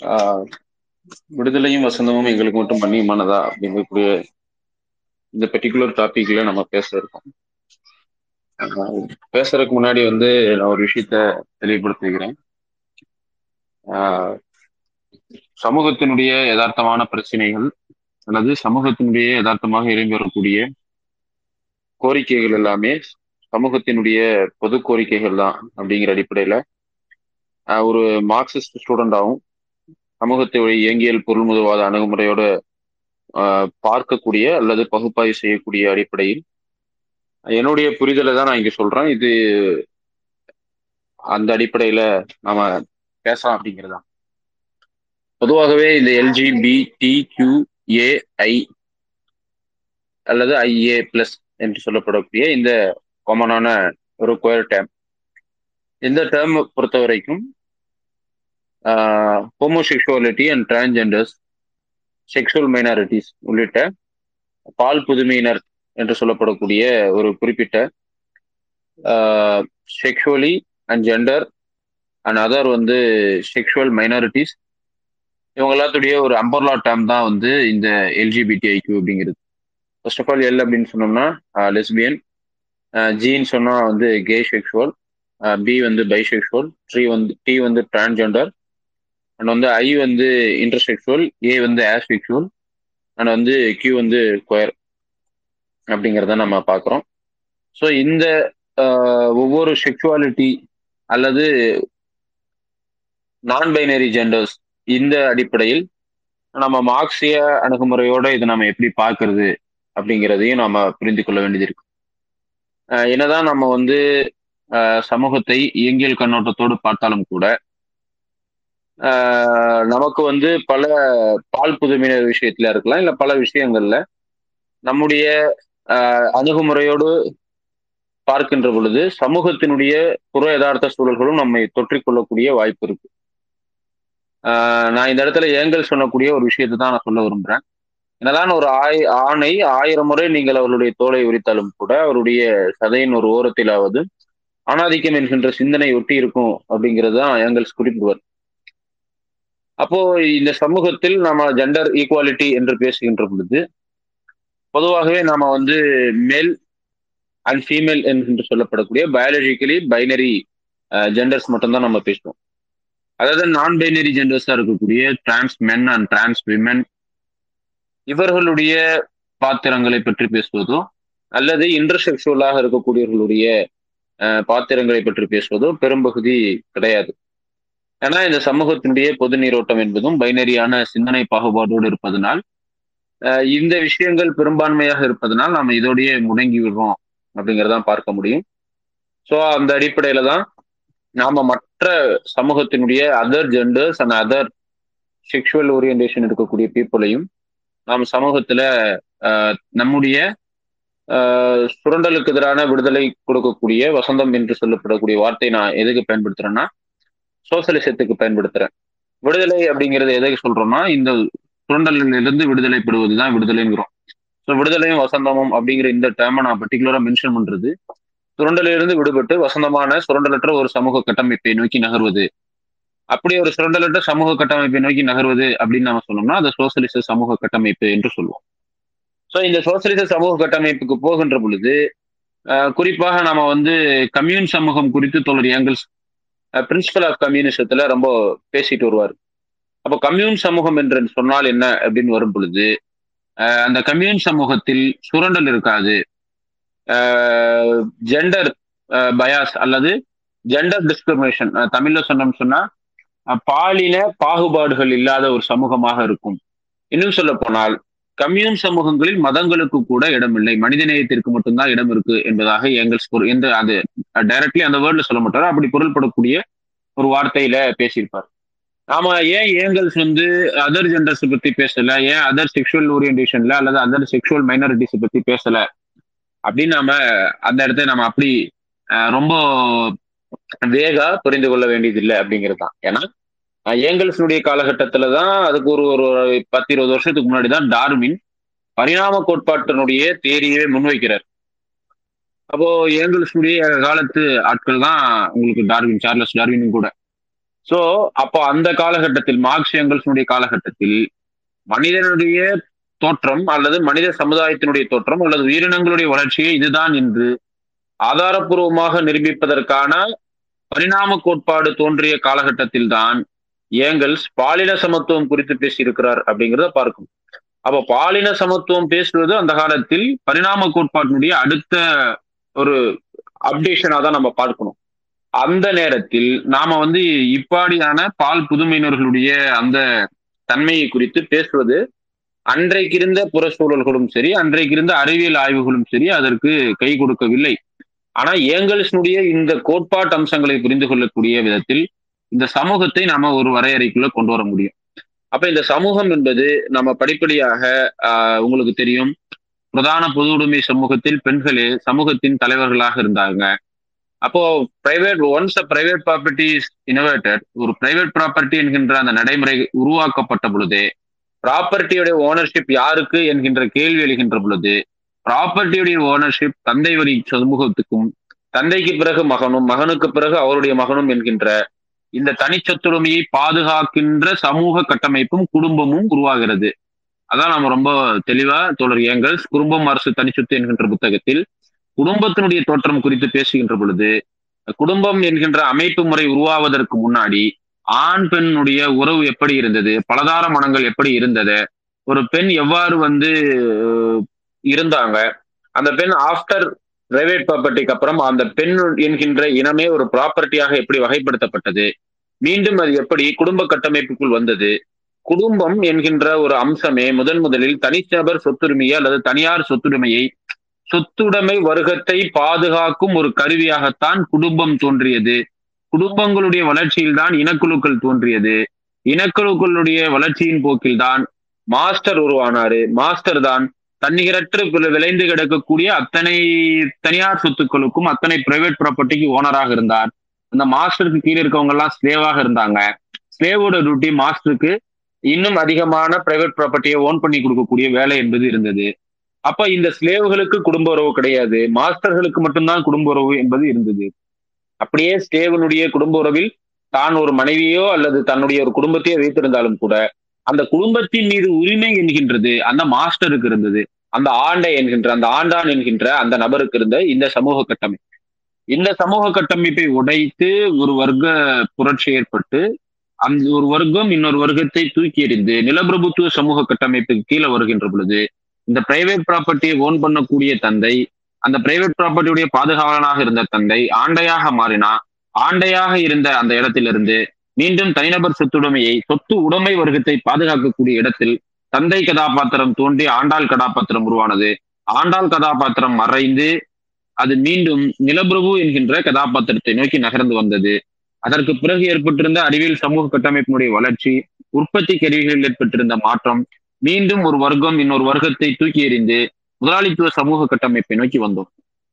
ஆஹ் விடுதலையும் வசந்தமும் எங்களுக்கு மட்டும் மன்னியமானதா அப்படிங்கக்கூடிய இந்த பர்டிகுலர் டாபிக்ல நம்ம பேச இருக்கோம் ஆஹ் பேசுறதுக்கு முன்னாடி வந்து நான் ஒரு விஷயத்த தெளிவுபடுத்திக்கிறேன். ஆஹ் சமூகத்தினுடைய யதார்த்தமான பிரச்சனைகள் அல்லது சமூகத்தினுடைய யதார்த்தமாக இறங்கி வரக்கூடிய கோரிக்கைகள் எல்லாமே சமூகத்தினுடைய பொது கோரிக்கைகள் தான் அப்படிங்கிற அடிப்படையில ஒரு மார்க்சிஸ்ட் ஸ்டூடெண்டாகவும் சமூகத்தை இயங்கியல் பொருள்முதவாத அணுகுமுறையோட பார்க்கக்கூடிய அல்லது பகுப்பாய்வு செய்யக்கூடிய அடிப்படையில் என்னுடைய புரிதலை தான் நான் இங்க சொல்றேன். இது அந்த அடிப்படையில நாம பேசலாம் அப்படிங்கிறதா பொதுவாகவே இந்த L G B T Q A I அல்லது ஐஏ பிளஸ் என்று சொல்லப்படக்கூடிய இந்த காமனான ஒரு குயர் டேம் இந்த டேர்ம் பொறுத்த வரைக்கும் homosexuality and transgenders sexual minorities உள்ளிட்ட பால் புதுமையினர் என்று சொல்லப்படக்கூடிய ஒரு குறிப்பிட்ட sexually and gender and other வந்து செக்ஷுவல் மைனாரிட்டிஸ் இவங்க எல்லாத்துடைய ஒரு அம்பர்லா டேம் தான் வந்து இந்த எல்ஜிபிடி ஐக்யூ அப்படிங்கிறது. ஃபர்ஸ்ட் ஆஃப் ஆல் எல் அப்படின்னு சொன்னோம்னா லெஸ்பியன் ஜின்னு சொன்னால் வந்து கே செக்ஷுவல் பி வந்து பைசெக்ஷுவல் ட்ரீ வந்து டி வந்து டிரான்ஜெண்டர் அண்ட் வந்து ஐ வந்து இன்டர்செக்சுவல் ஏ வந்து ஆஸ்செக்சுவல் அண்ட் வந்து கியூ வந்து குயர் அப்படிங்கிறத நம்ம பார்க்குறோம். ஸோ இந்த ஒவ்வொரு செக்ஷுவாலிட்டி அல்லது நான் பைனரி ஜெண்டர்ஸ் இந்த அடிப்படையில் நம்ம மார்க்சிய அணுகுமுறையோட இதை நம்ம எப்படி பார்க்கறது அப்படிங்கிறதையும் நாம புரிந்து கொள்ள வேண்டியது இருக்கு. என்னதான் நம்ம வந்து சமூகத்தை இயங்கியல் கண்ணோட்டத்தோடு பார்த்தாலும் கூட நமக்கு வந்து பல பால் புதுமையினர் விஷயத்துல இருக்கலாம் இல்ல பல விஷயங்கள்ல நம்முடைய அணுகுமுறையோடு பார்க்கின்ற பொழுது சமூகத்தினுடைய புற யதார்த்த சூழல்களும் நம்மை தொற்றிக்கொள்ளக்கூடிய வாய்ப்பு இருக்கு. நான் இந்த இடத்துல ஏங்கல் சொல்லக்கூடிய ஒரு விஷயத்தை தான் நான் சொல்ல விரும்புறேன். என்னதான் ஒரு ஆய் ஆணை ஆயிரம் முறை நீங்கள் அவருடைய தோலை உரித்தாலும் கூட அவருடைய சதையின் ஒரு ஓரத்திலாவது அனாதிக்கம் என்கின்ற சிந்தனை ஒட்டி இருக்கும் அப்படிங்கிறது தான் ஏங்கல்ஸ் குறிப்பிடுவார். அப்போ இந்த சமூகத்தில் நாம ஜெண்டர் ஈக்குவாலிட்டி என்று பேசுகின்ற பொழுது பொதுவாகவே நாம வந்து மேல் அண்ட் ஃபீமேல் என்று சொல்லப்படக்கூடிய பயாலஜிக்கலி பைனரி ஜெண்டர்ஸ் மட்டும்தான் நம்ம பேசுவோம். அதாவது நான் பைனரி ஜெண்டர்ஸாக இருக்கக்கூடிய trans men and trans women இவர்களுடைய பாத்திரங்களை பற்றி பேசுவதோ அல்லது இன்டர்செக்சுவலாக இருக்கக்கூடியவர்களுடைய பாத்திரங்களை பற்றி பேசுவதோ பெரும்பகுதி கிடையாது. ஏன்னா இந்த சமூகத்தினுடைய பொது நீரோட்டம் என்பதும் பைனரியான சிந்தனை பாகுபாடோடு இருப்பதனால் இந்த விஷயங்கள் பெரும்பான்மையாக இருப்பதனால் நாம் இதோடைய முடங்கி விடுறோம் அப்படிங்கிறதான் பார்க்க முடியும். ஸோ அந்த அடிப்படையில தான் நாம மற்ற சமூகத்தினுடைய other genders and other sexual orientation இருக்கக்கூடிய பீப்புளையும் நாம் சமூகத்துல நம்முடைய சுரண்டலுக்கு எதிரான விடுதலை கொடுக்கக்கூடிய வசந்தம் என்று சொல்லப்படக்கூடிய வார்த்தை நான் எதுக்கு பயன்படுத்துறேன்னா சோசியலிசத்துக்கு பயன்படுத்துறேன். விடுதலை அப்படிங்கிறது எதை சொல்றோம்னா இந்த சுரண்டலிலிருந்து விடுதலை பெறுவதுதான் விடுதலைங்கிறோம். ஸோ விடுதலையும் வசந்தமும் அப்படிங்கிற இந்த டேர்மை நான் பர்டிகுலரா மென்ஷன் பண்றது சுரண்டலிலிருந்து விடுபட்டு வசந்தமான சுரண்டலற்ற ஒரு சமூக கட்டமைப்பை நோக்கி நகர்வது. அப்படி ஒரு சுரண்டலற்ற சமூக கட்டமைப்பை நோக்கி நகர்வது அப்படின்னு நம்ம சொன்னோம்னா அது சோசியலிச சமூக கட்டமைப்பு என்று சொல்லுவோம். ஸோ இந்த சோசியலிச சமூக கட்டமைப்புக்கு போகின்ற பொழுது குறிப்பாக நாம வந்து கம்யூன் சமூகம் குறித்து தொடர் ஏங்கல்ஸ் பிரின்சிபல் ஆஃப் கம்யூனிசத்துல ரொம்ப பேசிட்டு வருவார். அப்போ கம்யூன் சமூகம் என்று சொன்னால் என்ன அப்படின்னு வரும் பொழுது அந்த கம்யூன் சமூகத்தில் சுரண்டல் இருக்காது. ஜெண்டர் பயாஸ் அல்லது ஜெண்டர் டிஸ்கிரிமினேஷன் தமிழ்ல சொன்னோம் சொன்னா பாலின பாகுபாடுகள் இல்லாத ஒரு சமூகமாக இருக்கும். இன்னும் சொல்ல போனால் கம்யூன் சமூகங்களில் மதங்களுக்கு கூட இடமில்லை. மனிதநேயத்திற்கு மட்டும்தான் இடம் இருக்கு என்பதாக எங்கள் எந்த அது டைரக்ட்லி அந்த வேர்ட்ல சொல்ல மாட்டாரு. அப்படி பொருள்படக்கூடிய ஒரு வார்த்தையில பேசியிருப்பார். நாம ஏன் ஏங்கல்ஸ் வந்து அதர் ஜெண்டர்ஸ் பத்தி பேசல? ஏன் அதர் செக்ஷுவல் ஓரியன்டேஷன்ல அல்லது அதர் செக்ஷுவல் மைனாரிட்டிஸ் பத்தி பேசல? அப்படின்னு நாம அந்த இடத்த நம்ம அப்படி ரொம்ப வேகா புரிந்து கொள்ள வேண்டியது இல்லை அப்படிங்கிறது தான் ஏன்னா ஏங்கல்ஸினுடைய காலகட்டத்துல தான் அதுக்கு ஒரு ஒரு பத்து இருபது வருஷத்துக்கு முன்னாடி தான் டார்மின் பரிணாம கோட்பாட்டினுடைய தேரியே முன்வைக்கிறார். அப்போ ஏங்கல்ஸுடைய காலத்து ஆட்கள் தான் உங்களுக்கு டார்வின் சார்லஸ் டார்வினும் கூட. சோ அப்போ அந்த காலகட்டத்தில் மார்க்ஸ் எங்கல்ஸுடைய காலகட்டத்தில் மனிதனுடைய தோற்றம் அல்லது மனித சமுதாயத்தினுடைய தோற்றம் அல்லது உயிரினங்களுடைய வளர்ச்சியை இதுதான் என்று ஆதாரபூர்வமாக நிரூபிப்பதற்கான பரிணாம கோட்பாடு தோன்றிய காலகட்டத்தில் தான் ஏங்கல்ஸ் பாலின சமத்துவம் குறித்து பேசியிருக்கிறார் அப்படிங்கிறத பார்க்கும் அப்ப பாலின சமத்துவம் பேசுவது அந்த காலத்தில் பரிணாம கோட்பாட்டினுடைய அடுத்த ஒரு அப்டேஷனா தான் நம்ம பார்க்கணும். அந்த நேரத்தில் நாம வந்து இப்பாடியான பால் புதுமையினர்களுடைய அந்த தன்மையை குறித்து பேசுவது அன்றைக்கு இருந்த புற சூழல்களும் சரி அன்றைக்கு இருந்த அறிவியல் ஆய்வுகளும் சரி அதற்கு கை கொடுக்கவில்லை. ஆனா ஏங்கல்ஸினுடைய இந்த கோட்பாட்டு அம்சங்களை புரிந்து கொள்ளக்கூடிய விதத்தில் இந்த சமூகத்தை நாம ஒரு வரையறைக்குள்ள கொண்டு வர முடியும். அப்ப இந்த சமூகம் என்பது நம்ம படிப்படியாக ஆஹ் உங்களுக்கு தெரியும். பிரதான பொது உடைமை சமூகத்தில் பெண்களே சமூகத்தின் தலைவர்களாக இருந்தாங்க. அப்போ private ones a private property is innovated ஒரு பிரைவேட் ப்ராப்பர்ட்டி என்கின்ற அந்த நடைமுறை உருவாக்கப்பட்ட பொழுது ப்ராப்பர்ட்டியுடைய ஓனர்ஷிப் யாருக்கு என்கின்ற கேள்வி எழுகின்ற பொழுது ப்ராப்பர்ட்டியுடைய ஓனர்ஷிப் தந்தை வழி சமூகத்துக்கும் தந்தைக்கு பிறகு மகனும் மகனுக்கு பிறகு அவருடைய மகனும் என்கின்ற இந்த தனிச்சொத்துரிமையை பாதுகாக்கின்ற சமூக கட்டமைப்பும் குடும்பமும் உருவாகிறது. அதான் நம்ம ரொம்ப தெளிவா தோழர் ஏங்கல்ஸ் குடும்பம் அரசு தனிச்சுத்து என்கின்ற புத்தகத்தில் குடும்பத்தினுடைய தோற்றம் குறித்து பேசுகின்ற பொழுது குடும்பம் என்கின்ற அமைப்பு முறை உருவாவதற்கு முன்னாடி ஆண் பெண்ணுடைய உறவு எப்படி இருந்தது பலதார மனங்கள் எப்படி இருந்தது ஒரு பெண் எவ்வாறு வந்து இருந்தாங்க அந்த பெண் ஆஃப்டர் பிரைவேட் ப்ராப்பர்ட்டிக்கு அப்புறம் அந்த பெண் என்கின்ற இனமே ஒரு ப்ராப்பர்ட்டியாக எப்படி வகைப்படுத்தப்பட்டது மீண்டும் அது எப்படி குடும்ப கட்டமைப்புக்குள் வந்தது குடும்பம் என்கின்ற ஒரு அம்சமே முதன் முதலில் தனிநபர் சொத்துரிமையை அல்லது தனியார் சொத்துரிமையை சொத்துடைமை வர்க்கத்தை பாதுகாக்கும் ஒரு கருவியாகத்தான் குடும்பம் தோன்றியது. குடும்பங்களுடைய வளர்ச்சியில் தான் இனக்குழுக்கள் தோன்றியது. இனக்குழுக்களுடைய வளர்ச்சியின் போக்கில் தான் மாஸ்டர் உருவானாரு. மாஸ்டர் தான் தன்னிகரற்று விளைந்து கிடக்கக்கூடிய அத்தனை தனியார் சொத்துக்களுக்கும் அத்தனை பிரைவேட் ப்ராப்பர்ட்டிக்கு ஓனராக இருந்தார். அந்த மாஸ்டருக்கு கீழே இருக்கவங்க எல்லாம் ஸ்லேவாக இருந்தாங்க. ஸ்லேவோட டியூட்டி மாஸ்டருக்கு இன்னும் அதிகமான பிரைவேட் ப்ராப்பர்ட்டியை ஓன் பண்ணி கொடுக்கக்கூடிய வேலை என்பது இருந்தது. அப்ப இந்த ஸ்லேவுகளுக்கு குடும்ப உறவு கிடையாது. மாஸ்டர்களுக்கு மட்டும்தான் குடும்ப உறவு என்பது இருந்தது. அப்படியே ஸ்லேவனுடைய குடும்ப உறவில் தான் ஒரு மனைவியோ அல்லது தன்னுடைய ஒரு குடும்பத்தையோ வைத்திருந்தாலும் கூட அந்த குடும்பத்தின் மீது உரிமை என்கின்றது அந்த மாஸ்டருக்கு இருந்தது. அந்த ஆண்டை என்கின்ற அந்த ஆண்டான் என்கின்ற அந்த நபருக்கு இருந்த இந்த சமூக கட்டமைப்பு. இந்த சமூக கட்டமைப்பை உடைத்து ஒரு வர்க்க புரட்சி ஏற்பட்டு அந்த ஒரு வர்க்கம் இன்னொரு வர்க்கத்தை தூக்கி எறிந்து நிலப்பிரபுத்துவ சமூக கட்டமைப்புக்கு கீழே வருகின்ற பொழுது இந்த பிரைவேட் ப்ராப்பர்ட்டியை ஓன் பண்ணக்கூடிய தந்தை அந்த பிரைவேட் ப்ராப்பர்ட்டியுடைய பாதுகாவலனாக இருந்த தந்தை ஆண்டையாக மாறினா ஆண்டையாக இருந்த அந்த இடத்திலிருந்து மீண்டும் தனிநபர் சொத்துடைமையை சொத்து உடைமை வர்க்கத்தை பாதுகாக்கக்கூடிய இடத்தில் தந்தை கதாபாத்திரம் தோன்றி ஆண்டாள் கதாபாத்திரம் உருவானது. ஆண்டாள் கதாபாத்திரம் மறைந்து அது மீண்டும் நிலப்பிரபு என்கின்ற கதாபாத்திரத்தை நோக்கி நகர்ந்து வந்தது. அதற்கு பிறகு ஏற்பட்டிருந்த அறிவியல் சமூக கட்டமைப்பினுடைய வளர்ச்சி உற்பத்தி கருவிகளில் ஏற்பட்டிருந்த மாற்றம் மீண்டும் ஒரு வர்க்கம் இன்னொரு வர்க்கத்தை தூக்கி எறிந்து முதலாளித்துவ சமூக கட்டமைப்பை நோக்கி வந்தோம்.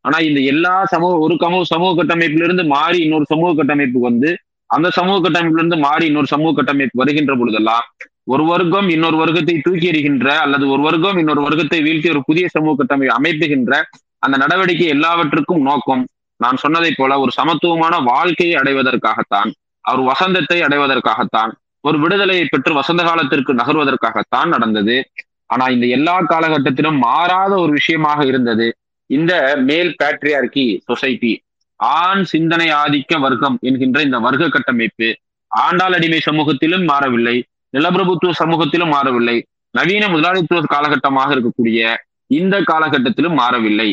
ஆனா இந்த எல்லா சமூக ஒரு சமூக சமூக கட்டமைப்பிலிருந்து மாறி இன்னொரு சமூக கட்டமைப்புக்கு வந்து அந்த சமூக கட்டமைப்பிலிருந்து மாறி இன்னொரு சமூக கட்டமைப்பு வருகின்ற பொழுதெல்லாம் ஒரு வர்க்கம் இன்னொரு வர்க்கத்தை தூக்கி எறிகின்ற அல்லது ஒரு வர்க்கம் இன்னொரு வர்க்கத்தை வீழ்த்தி ஒரு புதிய சமூக கட்டமைப்பு அமைப்புகின்ற அந்த நடவடிக்கை எல்லாவற்றுக்கும் நோக்கம் நான் சொன்னதை போல ஒரு சமத்துவமான வாழ்க்கையை அடைவதற்காகத்தான் அவர் வசந்தத்தை அடைவதற்காகத்தான் ஒரு விடுதலையை பெற்று வசந்த காலத்திற்கு நகர்வதற்காகத்தான் நடந்தது. ஆனா இந்த எல்லா காலகட்டத்திலும் மாறாத ஒரு விஷயமாக இருந்தது. இந்த மேல் பேட்ரியார்கி சொசைட்டி ஆண் சிந்தனை ஆதிக்க வர்க்கம் என்கின்ற இந்த வர்க்க கட்டமைப்பு ஆண்டாள் அடிமை சமூகத்திலும் மாறவில்லை நிலப்பிரபுத்துவ சமூகத்திலும் மாறவில்லை நவீன முதலாளித்துவ காலகட்டமாக இருக்கக்கூடிய இந்த காலகட்டத்திலும் மாறவில்லை.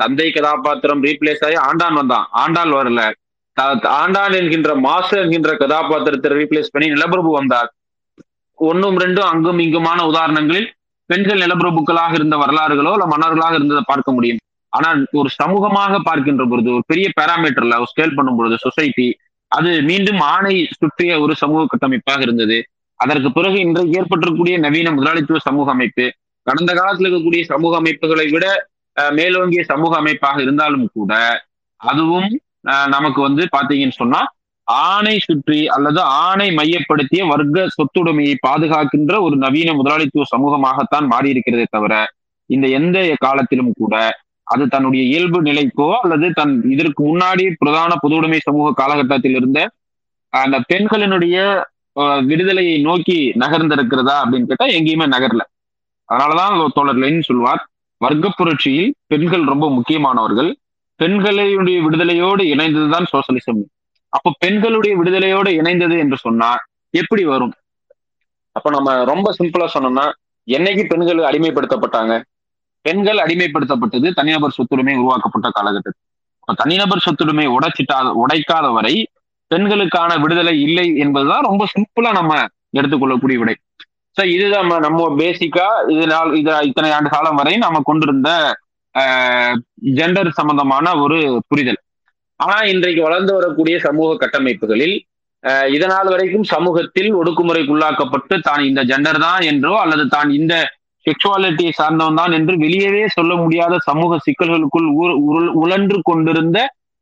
தந்தை கதாபாத்திரம் ரீப்ளேஸ் ஆகி ஆண்டான் வந்தான். ஆண்டாள் வரல. ஆண்டான் என்கின்ற மாஸ்டர் என்கின்ற கதாபாத்திரத்தை ரீப்ளேஸ் பண்ணி நிலப்பிரபு வந்தார். ஒன்னும் ரெண்டும் அங்கும் இங்குமான உதாரணங்களில் பெண்கள் நிலப்பிரபுக்களாக இருந்த வரலாறுகளோ இல்ல மன்னர்களாக இருந்ததை பார்க்க முடியும். ஆனால் ஒரு சமூகமாக பார்க்கின்ற பொழுது ஒரு பெரிய பேராமீட்டர்ல ஸ்கேல் பண்ணும் பொழுது சொசைட்டி அது மீண்டும் ஆணை சுற்றிய ஒரு சமூக கட்டமைப்பாக இருந்தது. அதற்கு பிறகு இன்றைக்கு ஏற்பட்டிருக்கக்கூடிய நவீன முதலாளித்துவ சமூக அமைப்பு கடந்த காலத்தில் இருக்கக்கூடிய சமூக அமைப்புகளை விட மேலோங்கிய சமூக அமைப்பாக இருந்தாலும் கூட அதுவும் நமக்கு வந்து பாத்தீங்கன்னு சொன்னா ஆணை சுற்றி அல்லது ஆணை மையப்படுத்திய வர்க்க சொத்துடைமையை பாதுகாக்கின்ற ஒரு நவீன முதலாளித்துவ சமூகமாகத்தான் மாறி இருக்கிறதே தவிர இந்த எந்த காலத்திலும் கூட அது தன்னுடைய இயல்பு நிலைக்கோ அல்லது தன் இதற்கு முன்னாடி பிரதான பொதுவுடைமை சமூக காலகட்டத்தில் இருந்த அந்த பெண்களினுடைய விடுதலையை நோக்கி நகர்ந்திருக்கிறதா அப்படின்னு கேட்டா எங்கேயுமே நகரல. அதனாலதான் தோழர் லெனின் சொல்வார் வர்க்க புரட்சியில் பெண்கள் ரொம்ப முக்கியமானவர்கள். பெண்களுடைய விடுதலையோடு இணைந்ததுதான் சோசலிசம். அப்ப பெண்களுடைய விடுதலையோடு இணைந்தது என்று சொன்னா எப்படி வரும்? அப்ப நம்ம ரொம்ப சிம்பிளா சொன்னோம்னா என்னைக்கு பெண்கள் அடிமைப்படுத்தப்பட்டாங்க? பெண்கள் அடிமைப்படுத்தப்பட்டது தனிநபர் சொத்துரிமை உருவாக்கப்பட்ட காலகட்டத்தில். அப்ப தனிநபர் சொத்துரிமை உடைச்சிட்டா உடைக்காத வரை பெண்களுக்கான விடுதலை இல்லை என்பதுதான் ரொம்ப சிம்பிளா நம்ம எடுத்துக்கொள்ளக்கூடிய விடை. சோ இதுதான் நம்ம- பேசிக்கா இதனால் இது இத்தனை ஆண்டு காலம் வரை நாம கொண்டிருந்த ஜெண்டர் சம்பந்தமான ஒரு புரிதல். ஆனா இன்றைக்கு வளர்ந்து வரக்கூடிய சமூக கட்டமைப்புகளில் இதனால் வரைக்கும் சமூகத்தில் ஒடுக்குமுறைக்குள்ளாக்கப்பட்டு தான் இந்த ஜெண்டர் தான் என்றோ அல்லது தான் இந்த செக்ஷுவாலிட்டியை சார்ந்தவன் தான் என்று வெளியவே சொல்ல முடியாத சமூக சிக்கல்களுக்குள் உழன்று கொண்டிருந்த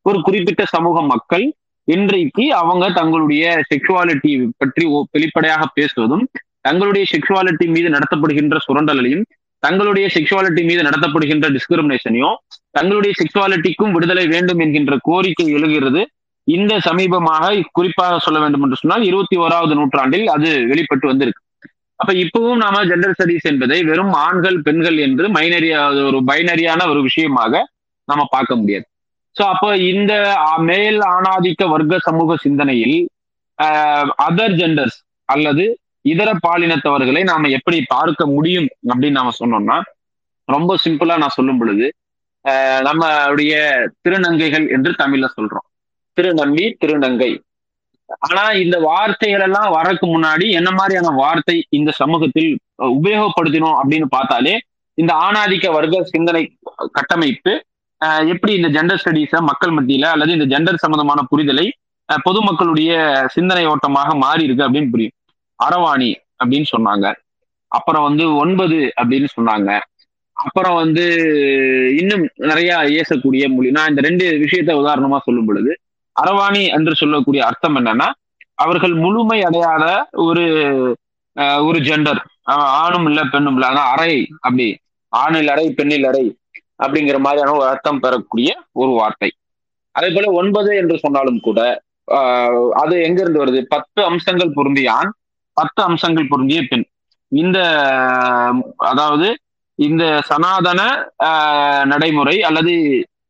ஒரு குறிப்பிட்ட சமூக மக்கள் இன்றைக்கு அவங்க தங்களுடைய செக்ஷுவாலிட்டி பற்றி வெளிப்படையாக பேசுவதும் தங்களுடைய செக்ஷுவாலிட்டி மீது நடத்தப்படுகின்ற சுரண்டலையும் தங்களுடைய செக்ஷுவாலிட்டி மீது நடத்தப்படுகின்ற டிஸ்கிரிமினேஷனையும் தங்களுடைய செக்ஷுவாலிட்டிக்கும் விடுதலை வேண்டும் என்கின்ற கோரிக்கை எழுகிறது. இந்த சமீபமாக குறிப்பாக சொல்ல வேண்டும் என்று சொன்னால் இருபத்தி ஓராவது நூற்றாண்டில் அது வெளிப்பட்டு வந்திருக்கு. அப்ப இப்பவும் நாம ஜெண்டர் ஸ்டடிஸ் என்பதை வெறும் ஆண்கள் பெண்கள் என்று மைனரியா ஒரு பைனரியான ஒரு விஷயமாக நாம பார்க்க முடியாது. சோ அப்போ இந்த மேல் ஆணாதிக்க வர்க்க சமூக சிந்தனையில் அதர் ஜெண்டர்ஸ் அல்லது இதர பாலினத்தவர்களை நாம எப்படி பார்க்க முடியும் அப்படின்னு நாம சொன்னோம்னா ரொம்ப சிம்பிளா நான் சொல்லும் பொழுது ஆஹ் நம்மளுடைய திருநங்கைகள் என்று தமிழ்ல சொல்றோம். திருநம்பி திருநங்கை. ஆனா இந்த வார்த்தைகள் எல்லாம் வரக்கு முன்னாடி என்ன மாதிரியான வார்த்தை இந்த சமூகத்தில் உபயோகப்படுத்தினோம் அப்படின்னு பார்த்தாலே இந்த ஆணாதிக்க வர்க்க சிந்தனை கட்டமைப்பு அஹ், எப்படி இந்த ஜெண்டர் ஸ்டடீஸ மக்கள் மத்தியில அல்லது இந்த ஜெண்டர் சம்பந்தமான புரிதலை பொதுமக்களுடைய சிந்தனை ஓட்டமாக மாறி இருக்கு அப்படின்னு புரியும். அரவாணி அப்படின்னு சொன்னாங்க. அப்புறம் வந்து ஒன்பது அப்படின்னு சொன்னாங்க. அப்புறம் வந்து இன்னும் நிறைய ஏசக்கூடிய மொழி நான் இந்த ரெண்டு விஷயத்த உதாரணமா சொல்லும் பொழுது அரவாணி என்று சொல்லக்கூடிய அர்த்தம் என்னன்னா அவர்கள் முழுமை அடையாத ஒரு அஹ், ஒரு ஜெண்டர் ஆணும் இல்ல பெண்ணும் இல்ல ஆனா அறை அப்படி ஆணில் அறை பெண்ணில் அறை அப்படிங்கிற மாதிரியான ஒரு அர்த்தம் பெறக்கூடிய ஒரு வார்த்தை. அதே போல ஒன்பது என்று சொன்னாலும் கூட ஆஹ், அது எங்க இருந்து வருது? பத்து அம்சங்கள் பொருந்தியான் பத்து அம்சங்கள் பொருந்திய பெண். இந்த அதாவது இந்த சனாதன ஆஹ், நடைமுறை அல்லது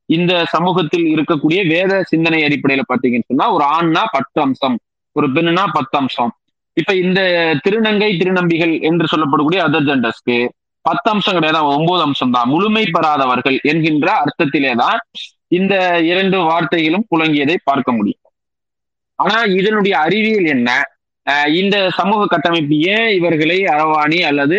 இந்த சமூகத்தில் இருக்கக்கூடிய வேத சிந்தனை அடிப்படையில பாத்தீங்கன்னு சொன்னா ஒரு ஆண்னா பத்து அம்சம் ஒரு பெண்ணுனா பத்து அம்சம். இப்ப இந்த திருநங்கை திருநம்பிகள் என்று சொல்லப்படக்கூடிய அதர் ஜெண்டர்ஸ்க்கு பத்து அம்சம் கிடையாது ஒன்பது அம்சம் தான். முழுமை பெறாதவர்கள் என்கின்ற அர்த்தத்திலே தான் இந்த இரண்டு வார்த்தைகளும் புழங்கியதை பார்க்க முடியும். ஆனா இதனுடைய அறிவியல் என்ன? இந்த சமூக கட்டமைப்பு ஏன் இவர்களை அரவாணி அல்லது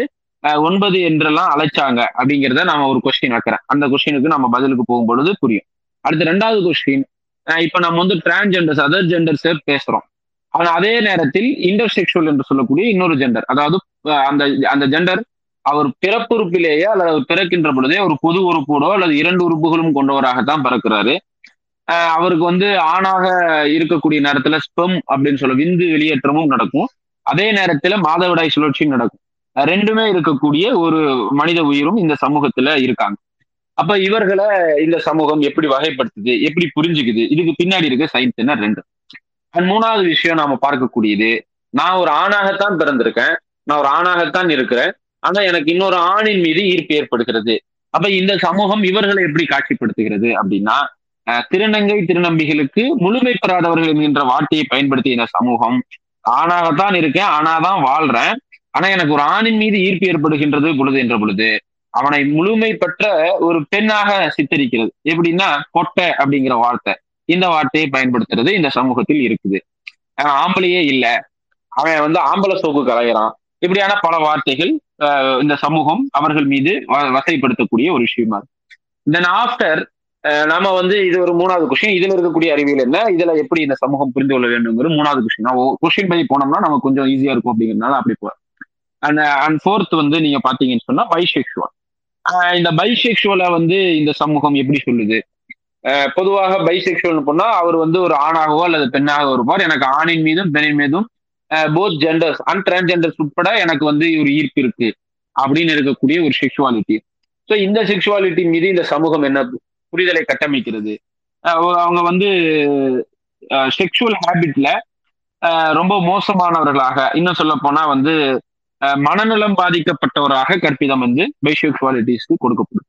ஒன்பது என்றெல்லாம் அழைச்சாங்க அப்படிங்கிறத நாம ஒரு கொஸ்டின் வைக்கிறேன் அந்த கொஸ்டினுக்கு நம்ம பதிலுக்கு போகும் பொழுது புரியும். அடுத்து ரெண்டாவது கொஸ்டின் இப்ப நம்ம வந்து டிரான்ஸ்ஜெண்டர்ஸ் அதர் ஜெண்டர்ஸ் பேசுறோம். ஆனா அதே நேரத்தில் இன்டர்செக்சுவல் என்று சொல்லக்கூடிய இன்னொரு ஜெண்டர் அதாவது அந்த அந்த ஜெண்டர் அவர் பிறப்புறுப்பிலேயே அல்லது அவர் பிறக்கின்ற பொழுதே ஒரு பொது உறுப்போடோ அல்லது இரண்டு உறுப்புகளும் கொண்டவராகத்தான் பிறக்கிறாரு. அவருக்கு வந்து ஆணாக இருக்கக்கூடிய நேரத்துல ஸ்பெம் அப்படின்னு சொல்ல விந்து வெளியேற்றமும் நடக்கும். அதே நேரத்துல மாதவிடாய் சுழற்சியும் நடக்கும். ரெண்டுமே இருக்கக்கூடிய ஒரு மனித உயிரும் இந்த சமூகத்துல இருக்காங்க. அப்ப இவர்களை இந்த சமூகம் எப்படி வகைப்படுத்துது எப்படி புரிஞ்சுக்குது? இதுக்கு பின்னாடி இருக்க சயின்ஸ் என்ன? ரெண்டு. அண்ட் மூணாவது விஷயம் நாம பார்க்கக்கூடியது நான் ஒரு ஆணாகத்தான் பிறந்திருக்கேன் நான் ஒரு ஆணாகத்தான் இருக்கிறேன் ஆனா எனக்கு இன்னொரு ஆணின் மீது ஈர்ப்பு ஏற்படுகிறது. அப்ப இந்த சமூகம் இவர்களை எப்படி காட்சிப்படுத்துகிறது அப்படின்னா திருநங்கை திருநம்பிகளுக்கு முழுமை பெறாதவர்கள் என்கின்ற வார்த்தையை பயன்படுத்திய இந்த சமூகம். ஆணாகத்தான் இருக்கேன் ஆனாதான் வாழ்றேன். ஆனா எனக்கு ஒரு ஆணின் மீது ஈர்ப்பு ஏற்படுகின்றது பொழுது என்ற பொழுது அவனை முழுமை பெற்ற ஒரு பெண்ணாக சித்தரிக்கிறது. எப்படின்னா கொட்டை அப்படிங்கிற வார்த்தை. இந்த வார்த்தையை பயன்படுத்துறது இந்த சமூகத்தில் இருக்குது. ஆம்பளையே இல்ல. அவன் வந்து ஆம்பளை சோக்கு கலையிறான் இப்படியான பல வார்த்தைகள் அஹ், இந்த சமூகம் அவர்கள் மீது வ- வசைப்படுத்தக்கூடிய ஒரு விஷயமா இருக்கு. தென் ஆஃப்டர் நாம வந்து இது ஒரு மூணாவது கொஸ்டின் இதுல இருக்கக்கூடிய அறிவியல் என்ன? இதுல எப்படி இந்த சமூகம் புரிந்து கொள்ள வேண்டுங்கிற மூணாவது கொஸ்டின் கொஸ்டின் படி போனோம்னா நமக்கு கொஞ்சம் ஈஸியா இருக்கும் அப்படிங்கிறதுனால அப்படி போறோம் அண்ட் அண்ட் ஃபோர்த் வந்து நீங்க பாத்தீங்கன்னு சொன்னா பைசெக்சுவல் இந்த பைசெக்சுவலை வந்து இந்த சமூகம் எப்படி சொல்லுது? பொதுவாக பைசெக்சுவல் போனா அவர் வந்து ஒரு ஆணாகவோ அல்லது பெண்ணாகவோ இருப்பார். எனக்கு ஆணின் மீதும் பெண்ணின் மீதும் போத் ஜெண்டர்ஸ் அண்ட் டிரான்ஸ்ஜெண்டர்ஸ் உட்பட எனக்கு வந்து ஒரு ஈர்ப்பு இருக்கு அப்படின்னு இருக்கக்கூடிய ஒரு செக்ஷுவாலிட்டி ஸோ இந்த செக்ஷுவாலிட்டி மீது இந்த சமூகம் என்ன புரிதலை கட்டமைக்கிறது. அவங்க வந்து செக்ஷுவல் ஹேபிட்ல ஆஹ் ரொம்ப மோசமானவர்களாக இன்னும் சொல்ல போனா வந்து மனநலம் பாதிக்கப்பட்டவராக கற்பிதம் வந்து பைசெக்சுவாலிட்டிஸ்க்கு கொடுக்கப்படும்.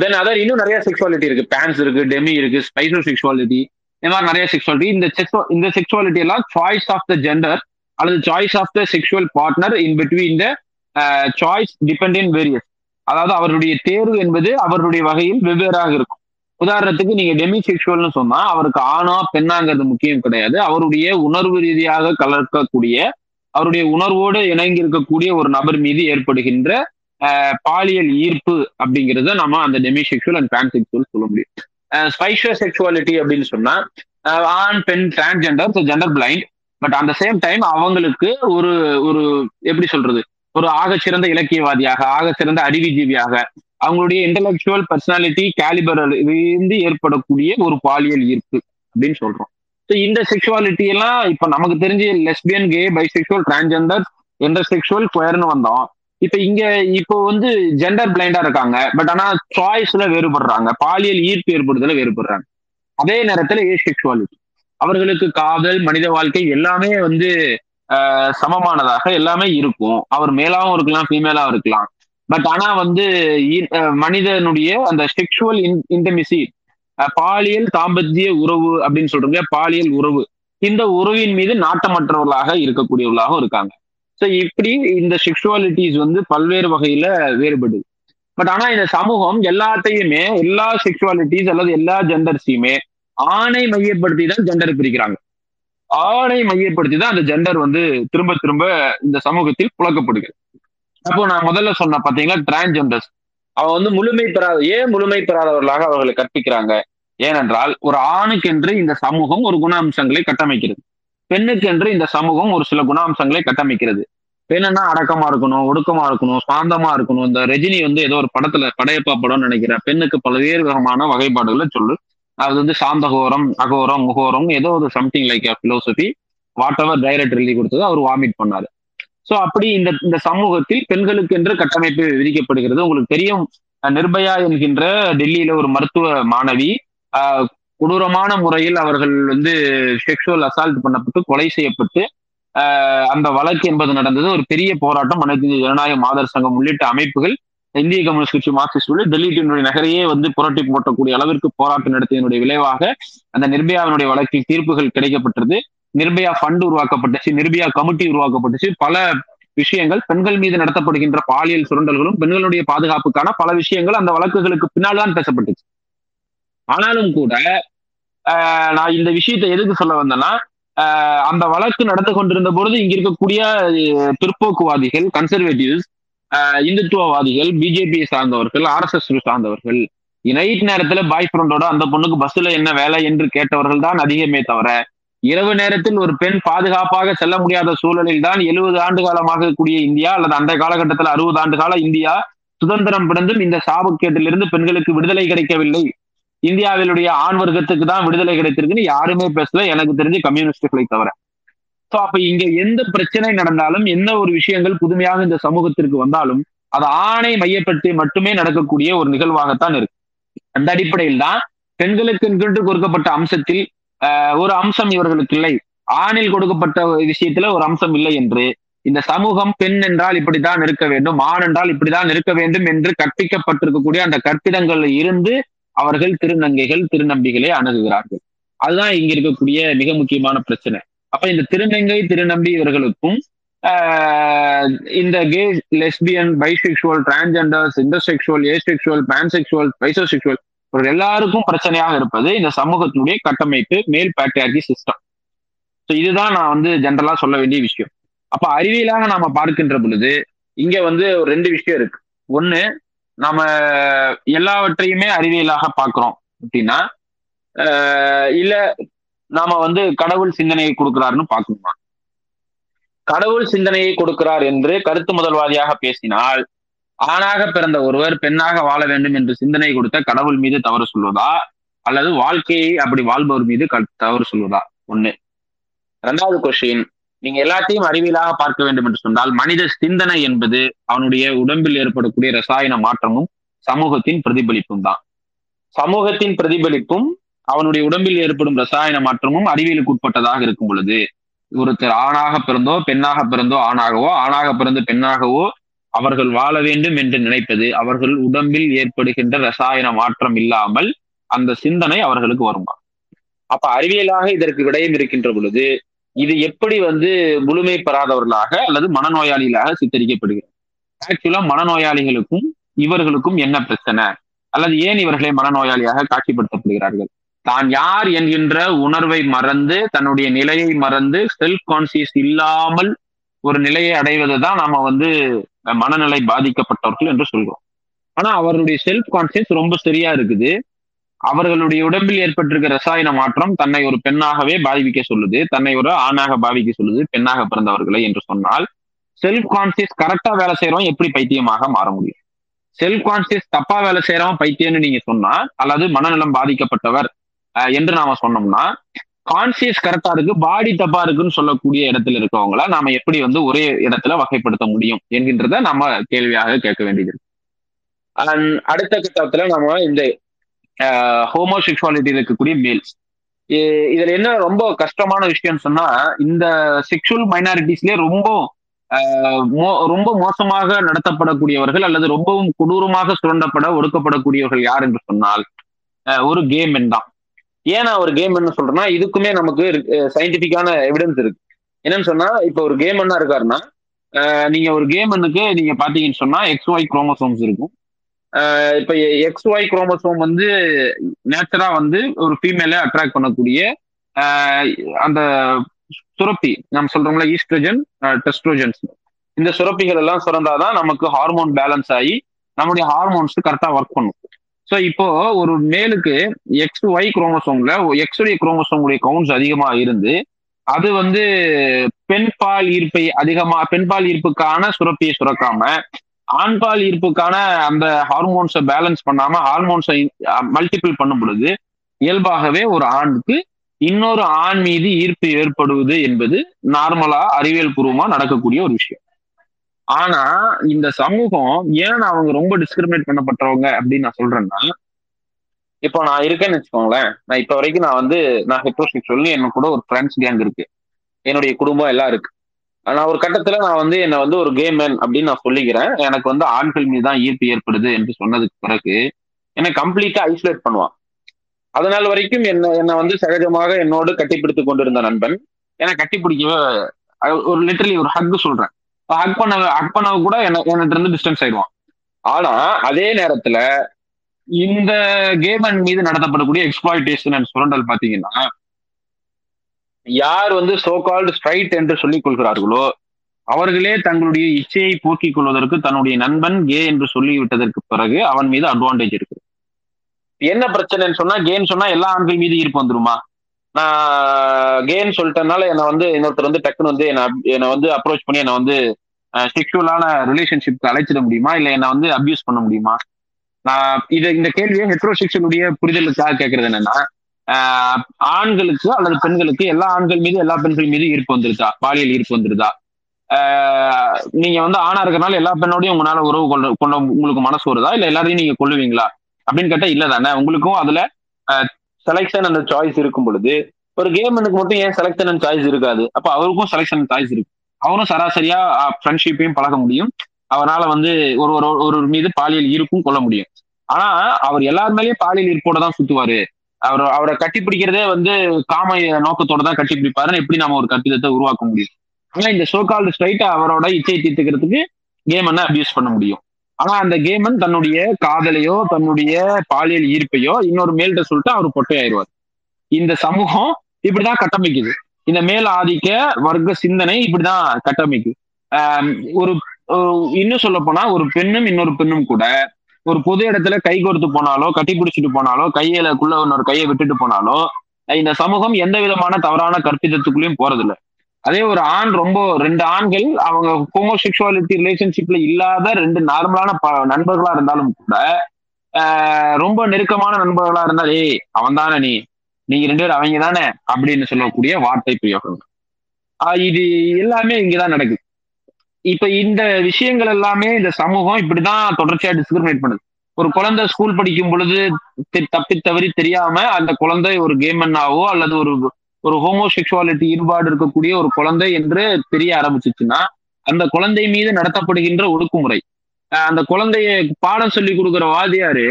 தென் அதர் இன்னும் நிறைய செக்ஷுவாலிட்டி இருக்கு. பேன்ஸ் இருக்கு டெமி இருக்கு ஸ்பைசோ செக்ஷுவாலிட்டி இந்த மாதிரி நிறைய செக்ஷுவாலிட்டி இந்த செக்ஸோ இந்த செக்ஷுவாலிட்டி எல்லாம் சாய்ஸ் ஆஃப் த ஜெண்டர் அல்லது choice of the sexual partner in between the choice depend various அதாவது அவருடைய தேர்வு என்பது அவருடைய வகையில் வெவ்வேறாக இருக்கும். உதாரணத்துக்கு நீங்க டெமி செக்ஷுவல்னு சொன்னா அவருக்கு ஆணா பெண்ணாங்கிறது முக்கியம் கிடையாது. அவருடைய உணர்வு ரீதியாக கலர்க்கக்கூடிய அவருடைய உணர்வோடு இணங்கி இருக்கக்கூடிய ஒரு நபர் மீது ஏற்படுகின்ற பாலியல் ஈர்ப்பு அப்படிங்கிறத நம்ம அந்த Demi sexual and pansexual சொல்ல முடியும். ஸ்பைஷியோ செக்ஷுவாலிட்டி அப்படின்னு சொன்னா ஆண் பெண் டிரான்ஸ்ஜெண்டர் ஜெண்டர் பிளைண்ட் பட் அந்த சேம் டைம் அவங்களுக்கு ஒரு ஒரு எப்படி சொல்றது? ஒரு ஆக சிறந்த இலக்கியவாதியாக ஆக சிறந்த அறிவுஜீவியாக அவங்களுடைய இன்டலெக்சுவல் பர்சனாலிட்டி கேலிபரல் இருந்து ஏற்படக்கூடிய ஒரு பாலியல் ஈர்ப்பு அப்படின்னு சொல்றோம். ஸோ இந்த செக்ஷுவாலிட்டி எல்லாம் இப்ப நமக்கு தெரிஞ்சு lesbian gay bisexual transgender intersexual குயர்னு வந்தோம். இப்ப இங்க இப்போ வந்து ஜெண்டர் பிளைண்டா இருக்காங்க. பட் ஆனா சாய்ஸ்ல வேறுபடுறாங்க. பாலியல் ஈர்ப்பு ஏற்படுதல வேறுபடுறாங்க. அதே நேரத்துல ஏ செக்ஷுவாலிட்டி அவர்களுக்கு காதல் மனித வாழ்க்கை எல்லாமே வந்து சமமானதாக எல்லாமே இருக்கும். அவர் மேலாவும் இருக்கலாம் ஃபீமேலாவும் இருக்கலாம். பட் ஆனா வந்து இ- மனிதனுடைய அந்த செக்ஷுவல் இன் இன்டமிசி பாலியல் தாம்பத்திய உறவு அப்படின்னு சொல்றோம் பாலியல் உறவு. இந்த உறவின் மீது நாட்டமற்றவர்களாக இருக்கக்கூடியவர்களாகவும் இருக்காங்க. ஸோ இப்படி இந்த செக்ஷுவாலிட்டிஸ் வந்து பல்வேறு வகையில வேறுபடுது. பட் ஆனா இந்த சமூகம் எல்லாத்தையுமே எல்லா செக்ஷுவாலிட்டிஸ் அல்லது எல்லா ஜெண்டர்ஸையுமே ஆணை மையப்படுத்தி தான் ஜெண்டர் பிரிக்கிறாங்க. ஆணை மையப்படுத்தி தான் அந்த ஜெண்டர் வந்து திரும்ப திரும்ப இந்த சமூகத்தில் புழக்கப்படுகிறது. அப்போ நான் முதல்ல சொன்ன பாத்தீங்கன்னா டிரான்ஜெண்டர்ஸ் அவ வந்து முழுமை பெறாத ஏன் முழுமை பெறாதவர்களாக அவர்களை கற்பிக்கிறாங்க? ஏனென்றால் ஒரு ஆணுக்கென்று இந்த சமூகம் ஒரு குண அம்சங்களை கட்டமைக்கிறது. பெண்ணுக்கென்று இந்த சமூகம் ஒரு சில குண அம்சங்களை கட்டமைக்கிறது. பெண்ணுன்னா அடக்கமா இருக்கணும் ஒடுக்கமா இருக்கணும் சாந்தமா இருக்கணும். இந்த ரஜினி வந்து ஏதோ ஒரு படத்துல படையப்பா படம்னு நினைக்கிறேன். பெண்ணுக்கு பல்வேறு விதமான வகைப்பாடுகளை சொல்லு அது வந்து சாந்தகோரம் அகோரம் முகோரம் ஏதோ ஒரு something like philosophy whatever direct எழுதி கொடுத்தது அவர் வாமிட் பண்ணாரு. ஸோ அப்படி இந்த இந்த சமூகத்தில் பெண்களுக்கு என்று கட்டமைப்பு விதிக்கப்படுகிறது. உங்களுக்கு தெரியும் நிர்பயா என்கின்ற டெல்லியில ஒரு மருத்துவ மாணவி கொடூரமான முறையில் அவர்கள் வந்து செக்ஷுவல் அசால்ட் பண்ணப்பட்டு கொலை செய்யப்பட்டு அந்த வழக்கு என்பது நடந்தது. ஒரு பெரிய போராட்டம் அனைத்து ஜனநாயக மாதர் சங்கம் உள்ளிட்ட அமைப்புகள் இந்திய கம்யூனிஸ்ட் கட்சி மார்க்சிஸ்ட் உள்ள டெல்லி நகரையே வந்து புரட்டி போட்டக்கூடிய அளவிற்கு போராட்டம் நடத்தியதனுடைய விளைவாக அந்த நிர்பயாவினுடைய வழக்கில் தீர்ப்புகள் கிடைக்கப்பட்டது. நிர்பயா ஃபண்ட் உருவாக்கப்பட்டுச்சு நிர்பயா கமிட்டி உருவாக்கப்பட்டுச்சு. பல விஷயங்கள் பெண்கள் மீது நடத்தப்படுகின்ற பாலியல் சுரண்டல்களும் பெண்களுடைய பாதுகாப்புக்கான பல விஷயங்கள் அந்த வழக்குகளுக்கு பின்னால் தான் பேசப்பட்டுச்சு. ஆனாலும் கூட ஆஹ் நான் இந்த விஷயத்தை எதுக்கு சொல்ல வந்தேன்னா ஆஹ் அந்த வழக்கு நடந்து கொண்டிருந்த பொழுது இங்க இருக்கக்கூடிய பிற்போக்குவாதிகள் கன்சர்வேட்டிவ்ஸ் இந்துத்துவவாதிகள் பிஜேபியை சார்ந்தவர்கள் ஆர்எஸ்எஸ் சார்ந்தவர்கள் நைட் நேரத்துல பாய் ஃப்ரெண்டோட அந்த பொண்ணுக்கு பஸ்ல என்ன வேலை என்று கேட்டவர்கள் தான் அதிகமே தவிர இரவு நேரத்தில் ஒரு பெண் பாதுகாப்பாக செல்ல முடியாத சூழலில் தான் எழுபது ஆண்டு காலமாக கூடிய இந்தியா அல்லது அந்த காலகட்டத்தில் அறுபது ஆண்டு கால இந்தியா சுதந்திரம் பிறந்தும் இந்த சாபக்கேட்டிலிருந்து பெண்களுக்கு விடுதலை கிடைக்கவில்லை. இந்தியாவிலுடைய ஆண் வர்க்கத்துக்கு தான் விடுதலை கிடைத்திருக்குன்னு யாருமே பேசல. எனக்கு தெரிஞ்சு கம்யூனிஸ்டுகளை தவிர. சோ அப்ப இங்க எந்த பிரச்சனை நடந்தாலும் என்ன ஒரு விஷயங்கள் புதுமையாக இந்த சமூகத்திற்கு வந்தாலும் அது ஆணை மையப்பட்டு மட்டுமே நடக்கக்கூடிய ஒரு நிகழ்வாகத்தான் இருக்கு. அந்த அடிப்படையில் தான் பெண்களுக்கு என்று கொடுக்கப்பட்ட அம்சத்தில் ஆஹ், ஒரு அம்சம் இவர்களுக்கு இல்லை. ஆணில் கொடுக்கப்பட்ட விஷயத்துல ஒரு அம்சம் இல்லை என்று இந்த சமூகம் பெண் என்றால் இப்படித்தான் இருக்க வேண்டும் ஆண் என்றால் இப்படித்தான் இருக்க வேண்டும் என்று கற்பிக்கப்பட்டிருக்கக்கூடிய அந்த கற்பிதங்கள்ல இருந்து அவர்கள் திருநங்கைகள் திருநம்பிகளை அணுகுகிறார்கள். அதுதான் இங்க இருக்கக்கூடிய மிக முக்கியமான பிரச்சனை. அப்ப இந்த திருநங்கை திருநம்பி இவர்களுக்கும் ஆஹ், இந்த gay lesbian bisexual transgenders intersexual asexual pansexual psychosexual இவர்கள் எல்லாருக்கும் பிரச்சனையாக இருப்பது இந்த சமூகத்தினுடைய கட்டமைப்பு மேல் பேட்ரியார்கி சிஸ்டம் ஸோ இதுதான் நான் வந்து ஜென்ரலா சொல்ல வேண்டிய விஷயம். அப்ப அறிவியலாக நாம பார்க்கின்ற பொழுது இங்க வந்து ஒரு ரெண்டு விஷயம் இருக்கு. ஒண்ணு நாம எல்லாவற்றையுமே அறிவியலாக பார்க்கிறோம். அப்படின்னா ஆஹ் இல்ல நாம வந்து கடவுள் சிந்தனையை கொடுக்கிறாருன்னு பார்க்கணுமா? கடவுள் சிந்தனையை கொடுக்கிறார் என்று கருத்து முதல்வாதியாக பேசினால் ஆணாக பிறந்த ஒருவர் பெண்ணாக வாழ வேண்டும் என்று சிந்தனை கொடுத்த கடவுள் மீது தவறு சொல்வதா? அல்லது வாழ்க்கையை அப்படி வாழ்பவர் மீது க- தவறு சொல்வதா? ஒண்ணு. ரெண்டாவது கொஸ்டின் நீங்க எல்லாத்தையும் அறிவியலாக பார்க்க வேண்டும் என்று சொன்னால் மனித சிந்தனை என்பது அவனுடைய உடம்பில் ஏற்படக்கூடிய ரசாயன மாற்றமும் சமூகத்தின் பிரதிபலிப்பும் தான். சமூகத்தின் பிரதிபலிப்பும் அவனுடைய உடம்பில் ஏற்படும் ரசாயன மாற்றமும் அறிவியலுக்கு உட்பட்டதாக இருக்கும் பொழுது ஒருத்தர் ஆணாக பிறந்தோ பெண்ணாக பிறந்தோ ஆணாகவோ ஆணாக பிறந்து பெண்ணாகவோ அவர்கள் வாழ வேண்டும் என்று நினைப்பது அவர்கள் உடம்பில் ஏற்படுகின்ற ரசாயன மாற்றம் இல்லாமல் அந்த சிந்தனை அவர்களுக்கு வருமா. அப்ப அறிவியலாக இதற்கு விடயம் இருக்கின்ற பொழுது இது எப்படி வந்து முழுமை பெறாதவர்களாக அல்லது மனநோயாளிகளாக சித்தரிக்கப்படுகிறது? ஆக்சுவலா மனநோயாளிகளுக்கும் இவர்களுக்கும் என்ன பிரச்சனை? அல்லது ஏன் இவர்களை மனநோயாளியாக காட்சிப்படுத்தப்படுகிறார்கள்? தான் யார் என்கின்ற உணர்வை மறந்து தன்னுடைய நிலையை மறந்து செல்ஃப் கான்சியஸ் இல்லாமல் ஒரு நிலையை அடைவது தான் நாம வந்து மனநிலை பாதிக்கப்பட்டவர்கள் என்று சொல்கிறோம் ஆனா அவருடைய செல்ஃப் கான்சியஸ் ரொம்ப சரியா இருக்குது. அவர்களுடைய உடம்பில் ஏற்பட்டிருக்க ரசாயன மாற்றம் தன்னை ஒரு பெண்ணாகவே பாதிக்க சொல்லுது தன்னை ஒரு ஆணாக பாவிக்க சொல்லுது பெண்ணாக பிறந்தவர்களை என்று சொன்னால் செல்ஃப் கான்சியஸ் கரெக்டா வேலை செய்யறவன் எப்படி பைத்தியமாக மாற முடியும்? செல்ஃப் கான்சியஸ் தப்பா வேலை செய்யறவன் பைத்தியம்னு நீங்க சொன்னா அல்லது மனநலம் பாதிக்கப்பட்டவர் என்று நாம சொன்னோம்னா கான்சியஸ் கரெக்டா இருக்கு பாடி தப்பா இருக்குன்னு சொல்லக்கூடிய இடத்துல இருக்கவங்கள நாம எப்படி வந்து ஒரே இடத்துல வகைப்படுத்த முடியும் என்கின்றத நம்ம கேள்வியாக கேட்க வேண்டியது அண்ட் அடுத்த கட்டத்துல நம்ம இந்த ஹோமோசெக்சுவாலிட்டி இருக்கக்கூடிய மேல்ஸ் இதுல என்ன ரொம்ப கஷ்டமான விஷயம் சொன்னா இந்த செக்ஷுவல் மைனாரிட்டிஸ்லயே ரொம்ப ரொம்ப மோசமாக நடத்தப்படக்கூடியவர்கள் அல்லது ரொம்பவும் கொடூரமாக சுரண்டப்பட ஒடுக்கப்படக்கூடியவர்கள் யார் என்று சொன்னால் ஒரு கேம் தான். ஏன் நான் ஒரு கேம் என்ன சொல்றேன்னா இதுக்குமே நமக்கு சயின்டிபிக்கான எவிடன்ஸ் இருக்கு. என்னன்னு சொன்னா இப்போ ஒரு கேம் என்ன இருக்காருன்னா நீங்க ஒரு கேமனுக்கு நீங்க பாத்தீங்கன்னு சொன்னா எக்ஸ் ஒய் குரோமோசோம்ஸ் இருக்கும். இப்ப எக்ஸ் ஒய் குரோமோசோம் வந்து நேச்சரா வந்து ஒரு ஃபீமேல அட்ராக்ட் பண்ணக்கூடிய அந்த சுரப்பி நம்ம சொல்றோம்ல ஈஸ்ட்ரஜன் டெஸ்ட்ரோஜன்ஸ் இந்த சுரப்பிகள் எல்லாம் சுரந்தாதான் நமக்கு ஹார்மோன் பேலன்ஸ் ஆகி நம்முடைய ஹார்மோன்ஸ் கரெக்டா ஒர்க் பண்ணும். ஸோ இப்போ ஒரு மேலுக்கு எக்ஸ் ஒய் குரோமோசோம்ல எக்ஸுடைய குரோமசோமுடைய குரோமோசோமுடைய கவுண்ட்ஸ் அதிகமா இருந்து அது வந்து பெண் பால் ஈர்ப்பை அதிகமா பெண் பால் ஈர்ப்புக்கான சுரப்பியை சுரக்காம ஆண்பால் ஈர்ப்புக்கான அந்த ஹார்மோன்ஸை பேலன்ஸ் பண்ணாம ஹார்மோன்ஸை மல்டிபிள் பண்ணும் பொழுது இயல்பாகவே ஒரு ஆணுக்கு இன்னொரு ஆண் மீது ஈர்ப்பு ஏற்படுவது என்பது நார்மலா அறிவியல் பூர்வமா நடக்கக்கூடிய ஒரு விஷயம். ஆனா இந்த சமூகம் ஏன் அவங்க ரொம்ப டிஸ்கிரிமினேட் பண்ணப்பட்டவங்க அப்படின்னு நான் சொல்றேன்னா இப்போ நான் இருக்கேன்னு வச்சுக்கோங்களேன். நான் இப்ப வரைக்கும் நான் வந்து நான் ஹெட்ரோசெக்சுவல் என்ன கூட ஒரு ஃப்ரெண்ட்ஸ் கேங் இருக்கு. என்னுடைய குடும்பம் எல்லாம் இருக்கு. நான் ஒரு கட்டத்துல நான் வந்து என்னை வந்து ஒரு கேமன் அப்படின்னு நான் சொல்லிக்கிறேன். எனக்கு வந்து ஆண்கள் மீது தான் ஈர்ப்பு ஏற்படுது என்று சொன்னதுக்கு பிறகு என்னை கம்ப்ளீட்டா ஐசோலேட் பண்ணுவான் அதனால வரைக்கும் என்ன என்னை வந்து சகஜமாக என்னோடு கட்டிப்பிடித்து கொண்டிருந்த நண்பன் என்னை கட்டிப்பிடிக்கவே ஒரு லிட்டரலி ஒரு ஹக் சொல்றேன். ஹக் பண்ண ஹக் பண்ண கூட என்ன என்கிட்ட இருந்து டிஸ்டன்ஸ் ஆயிடுவான். ஆனா அதே நேரத்துல இந்த கேமன் மீது நடத்தப்படக்கூடிய எக்ஸ்பிளாய்டேஷன் அண்ட் சுரண்டல் பாத்தீங்கன்னா யார் வந்து சோ கால்டு ஸ்ட்ரைட் என்று சொல்லிக் கொள்கிறார்களோ அவர்களே தங்களுடைய இச்சையை போக்கிக் கொள்வதற்கு தன்னுடைய நண்பன் கே என்று சொல்லிவிட்டதற்கு பிறகு அவன் மீது அட்வான்டேஜ் இருக்கு என்ன பிரச்சனைன்னு சொன்னா கேன்னு சொன்னா எல்லா ஆண்கள் மீது ஈர்ப்பு வந்துருமா? நான் கேன்னு சொல்லிட்டனால என்னை வந்து இன்னொருத்தர் வந்து டக்குன்னு வந்து என்ன என்னை வந்து அப்ரோச் பண்ணி என்னை வந்து செக்ஷுவலான ரிலேஷன்ஷிப்க்கு அழைச்சிட முடியுமா? இல்லை என்னை வந்து அப்யூஸ் பண்ண முடியுமா? நான் இது இந்த கேள்வியை ஹெட்ரோசெக்ஷனுடைய புரிதலுக்காக கேட்கறது என்னன்னா ஆண்களுக்கு அல்லது பெண்களுக்கு எல்லா ஆண்கள் மீது எல்லா பெண்கள் மீது ஈர்ப்பு வந்துருதா பாலியல் ஈர்ப்பு வந்துருதா நீங்க வந்து ஆணா இருக்கிறனால எல்லா பெண்ணோடையும் உங்களால உறவு கொள்ள கொண்ட உங்களுக்கு மனசு வருதா? இல்ல எல்லாரையும் நீங்க கொள்ளுவீங்களா அப்படின்னு கேட்டா இல்ல தானே. உங்களுக்கும் அதுல செலெக்ஷன் அந்த சாய்ஸ் இருக்கும் பொழுது ஒரு கேமனுக்கு மட்டும் ஏன் செலெக்ஷன் அண்ட் சாய்ஸ் இருக்காது? அப்ப அவருக்கும் செலெக்ஷன் சாய்ஸ் இருக்கு அவரும் சராசரியா ஃப்ரெண்ட்ஷிப்பையும் பழக முடியும். அவரால் வந்து ஒரு ஒரு ஒரு மீது பாலியல் இருக்கும் கொள்ள முடியும். ஆனா அவர் எல்லார் மேலேயும் பாலியல் இருப்போட தான் சுத்துவாரு. அவர் அவரை கட்டிப்பிடிக்கிறதே வந்து காம நோக்கத்தோட தான் கட்டிப்பிடிப்பாருன்னு எப்படி நம்ம ஒரு கட்டிடத்தை உருவாக்க முடியும்? ஆனா இந்த ஷோகால் ஸ்ட்ரைட்டா அவரோட இச்சையை தீர்த்துக்கிறதுக்கு கேம் என்ன அபியூஸ் பண்ண முடியும். ஆனா அந்த கேமன் தன்னுடைய காதலையோ தன்னுடைய பாலியல் ஈர்ப்பையோ இன்னொரு மேல்கிட்ட சொல்லிட்டு அவர் பொட்டையாயிருவார் இந்த சமூகம் இப்படிதான் கட்டமைக்குது. இந்த மேல் ஆதிக்க வர்க்க சிந்தனை இப்படிதான் கட்டமைக்குது. ஒரு இன்னும் சொல்ல போனா ஒரு பெண்ணும் இன்னொரு பெண்ணும் கூட ஒரு பொது இடத்துல கை கோர்த்து போனாலோ கட்டி பிடிச்சிட்டு போனாலோ கையிலக்குள்ள இன்னொரு கையை விட்டுட்டு போனாலோ இந்த சமூகம் எந்த விதமான தவறான கற்பிதத்துக்குள்ளயும் போறதில்ல. அதே ஒரு ஆண் ரொம்ப ரெண்டு ஆண்கள் அவங்க ஹோமோசெக்சுவாலிட்டி ரிலேஷன்ஷிப்ல இல்லாத ரெண்டு நார்மலான நண்பர்களா இருந்தாலும் கூட ரொம்ப நெருக்கமான நண்பர்களா இருந்தால் ஏய் அவன் தானே நீ நீங்க ரெண்டு பேரும் அவங்க தானே அப்படின்னு சொல்லக்கூடிய வார்த்தை பிரயோகம். இது எல்லாமே இங்கதான் நடக்குது. இப்ப இந்த விஷயங்கள் எல்லாமே இந்த சமூகம் இப்படிதான் தொடர்ச்சியா டிஸ்கிரிமினேட் பண்ணுது. ஒரு குழந்தை ஸ்கூல் படிக்கும் பொழுது தி- தப்பி தவறி தெரியாம அந்த குழந்தை ஒரு கேமன்னாவோ அல்லது ஒரு ஒரு ஹோமோசெக்சுவாலிட்டி ஈடுபாடு இருக்கக்கூடிய ஒரு குழந்தை என்று தெரிய ஆரம்பிச்சிச்சுன்னா அந்த குழந்தை மீது நடத்தப்படுகின்ற ஒடுக்குமுறை. அந்த குழந்தைய பாடம் சொல்லி கொடுக்குற வாதியாரு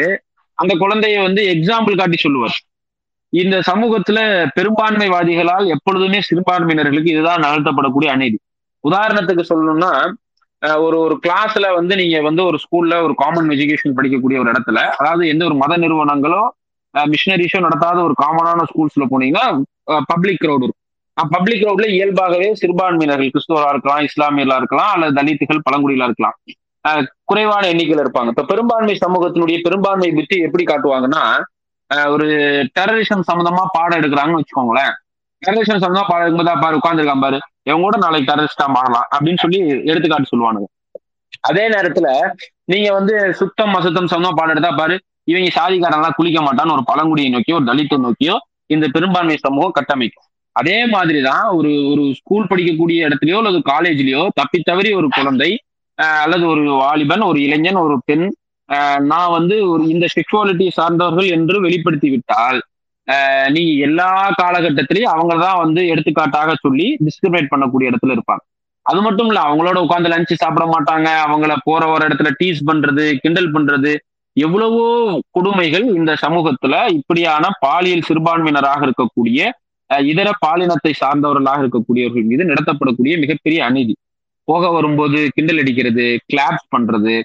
அந்த குழந்தைய வந்து எக்ஸாம்பிள் காட்டி சொல்லுவார். இந்த சமூகத்துல பெரும்பான்மைவாதிகளால் எப்பொழுதுமே சிறுபான்மையினர்களுக்கு இதுதான் நடத்தப்படக்கூடிய அநீதி. உதாரணத்துக்கு சொல்லணும்னா ஒரு ஒரு கிளாஸ்ல வந்து நீங்க வந்து ஒரு ஸ்கூல்ல ஒரு காமன் எஜுகேஷன் படிக்கக்கூடிய ஒரு இடத்துல அதாவது எந்த ஒரு மத நிறுவனங்களோ மிஷினரிஸோ நடத்தாத ஒரு காமனான ஸ்கூல்ஸ்ல போனீங்கன்னா பப்ளிக் க்ரௌட் இருக்கும். பப்ளிக் க்ரௌட்ல இயல்பாகவே சிறுபான்மையினர்கள் கிறிஸ்துவரா இருக்கலாம் இஸ்லாமியர்களா இருக்கலாம் அல்லது தலித்துகள் பழங்குடிகளா இருக்கலாம். குறைவான எண்ணிக்கையில் இருப்பாங்க. இப்ப பெரும்பான்மை சமூகத்தினுடைய பெரும்பான்மை புத்தி எப்படி காட்டுவாங்கன்னா ஒரு டெரரிசம் சம்பந்தமா பாடம் எடுக்கிறாங்கன்னு வச்சுக்கோங்களேன். டெரரிசம் சம்பந்தமா பாடம் எடுக்கும்போது பாரு உட்காந்துருக்கான் பாரு. இவங்க கூட நாளைக்கு டெரரிஸ்டா மாறலாம் அப்படின்னு சொல்லி எடுத்துக்காட்டு சொல்லுவானுங்க. அதே நேரத்துல நீங்க வந்து சுத்தம் அசுத்தம் சம்பந்தமா பாடம் எடுத்தா பாரு இவங்க சாதிக்காரன்லாம் குளிக்க மாட்டான்னு ஒரு பழங்குடியை நோக்கியோ ஒரு தலித்தை நோக்கியோ இந்த பெரும்பான்மை சமூகம் கட்டமைக்கும். அதே மாதிரிதான் ஒரு ஒரு ஸ்கூல் படிக்கக்கூடிய இடத்துலயோ அல்லது காலேஜ்லயோ தப்பி தவறி ஒரு குழந்தை அல்லது ஒரு வாலிபன் ஒரு இளைஞன் ஒரு பெண் நான் வந்து ஒரு இந்த செக்ஷுவாலிட்டி சார்ந்தவர்கள் என்று வெளிப்படுத்தி விட்டால் நீ எல்லா காலகட்டத்திலையும் அவங்க தான் வந்து எடுத்துக்காட்டாக சொல்லி டிஸ்கிரிமினேட் பண்ணக்கூடிய இடத்துல இருப்பாங்க. அது மட்டும் இல்ல அவங்களோட உட்காந்து லஞ்சு சாப்பிட மாட்டாங்க அவங்கள போற ஒரு இடத்துல டீஸ் பண்றது கிண்டல் பண்றது எவ்வளவோ கொடுமைகள் இந்த சமூகத்துல இப்படியான பாலியல் சிறுபான்மையினராக இருக்கக்கூடிய இதர பாலினத்தை சார்ந்தவர்களாக இருக்கக்கூடியவர்கள் மீது நடத்தப்படக்கூடிய மிகப்பெரிய அநீதி. போக வரும்போது கிண்டல் அடிக்கிறது கிளாப்ஸ் பண்றது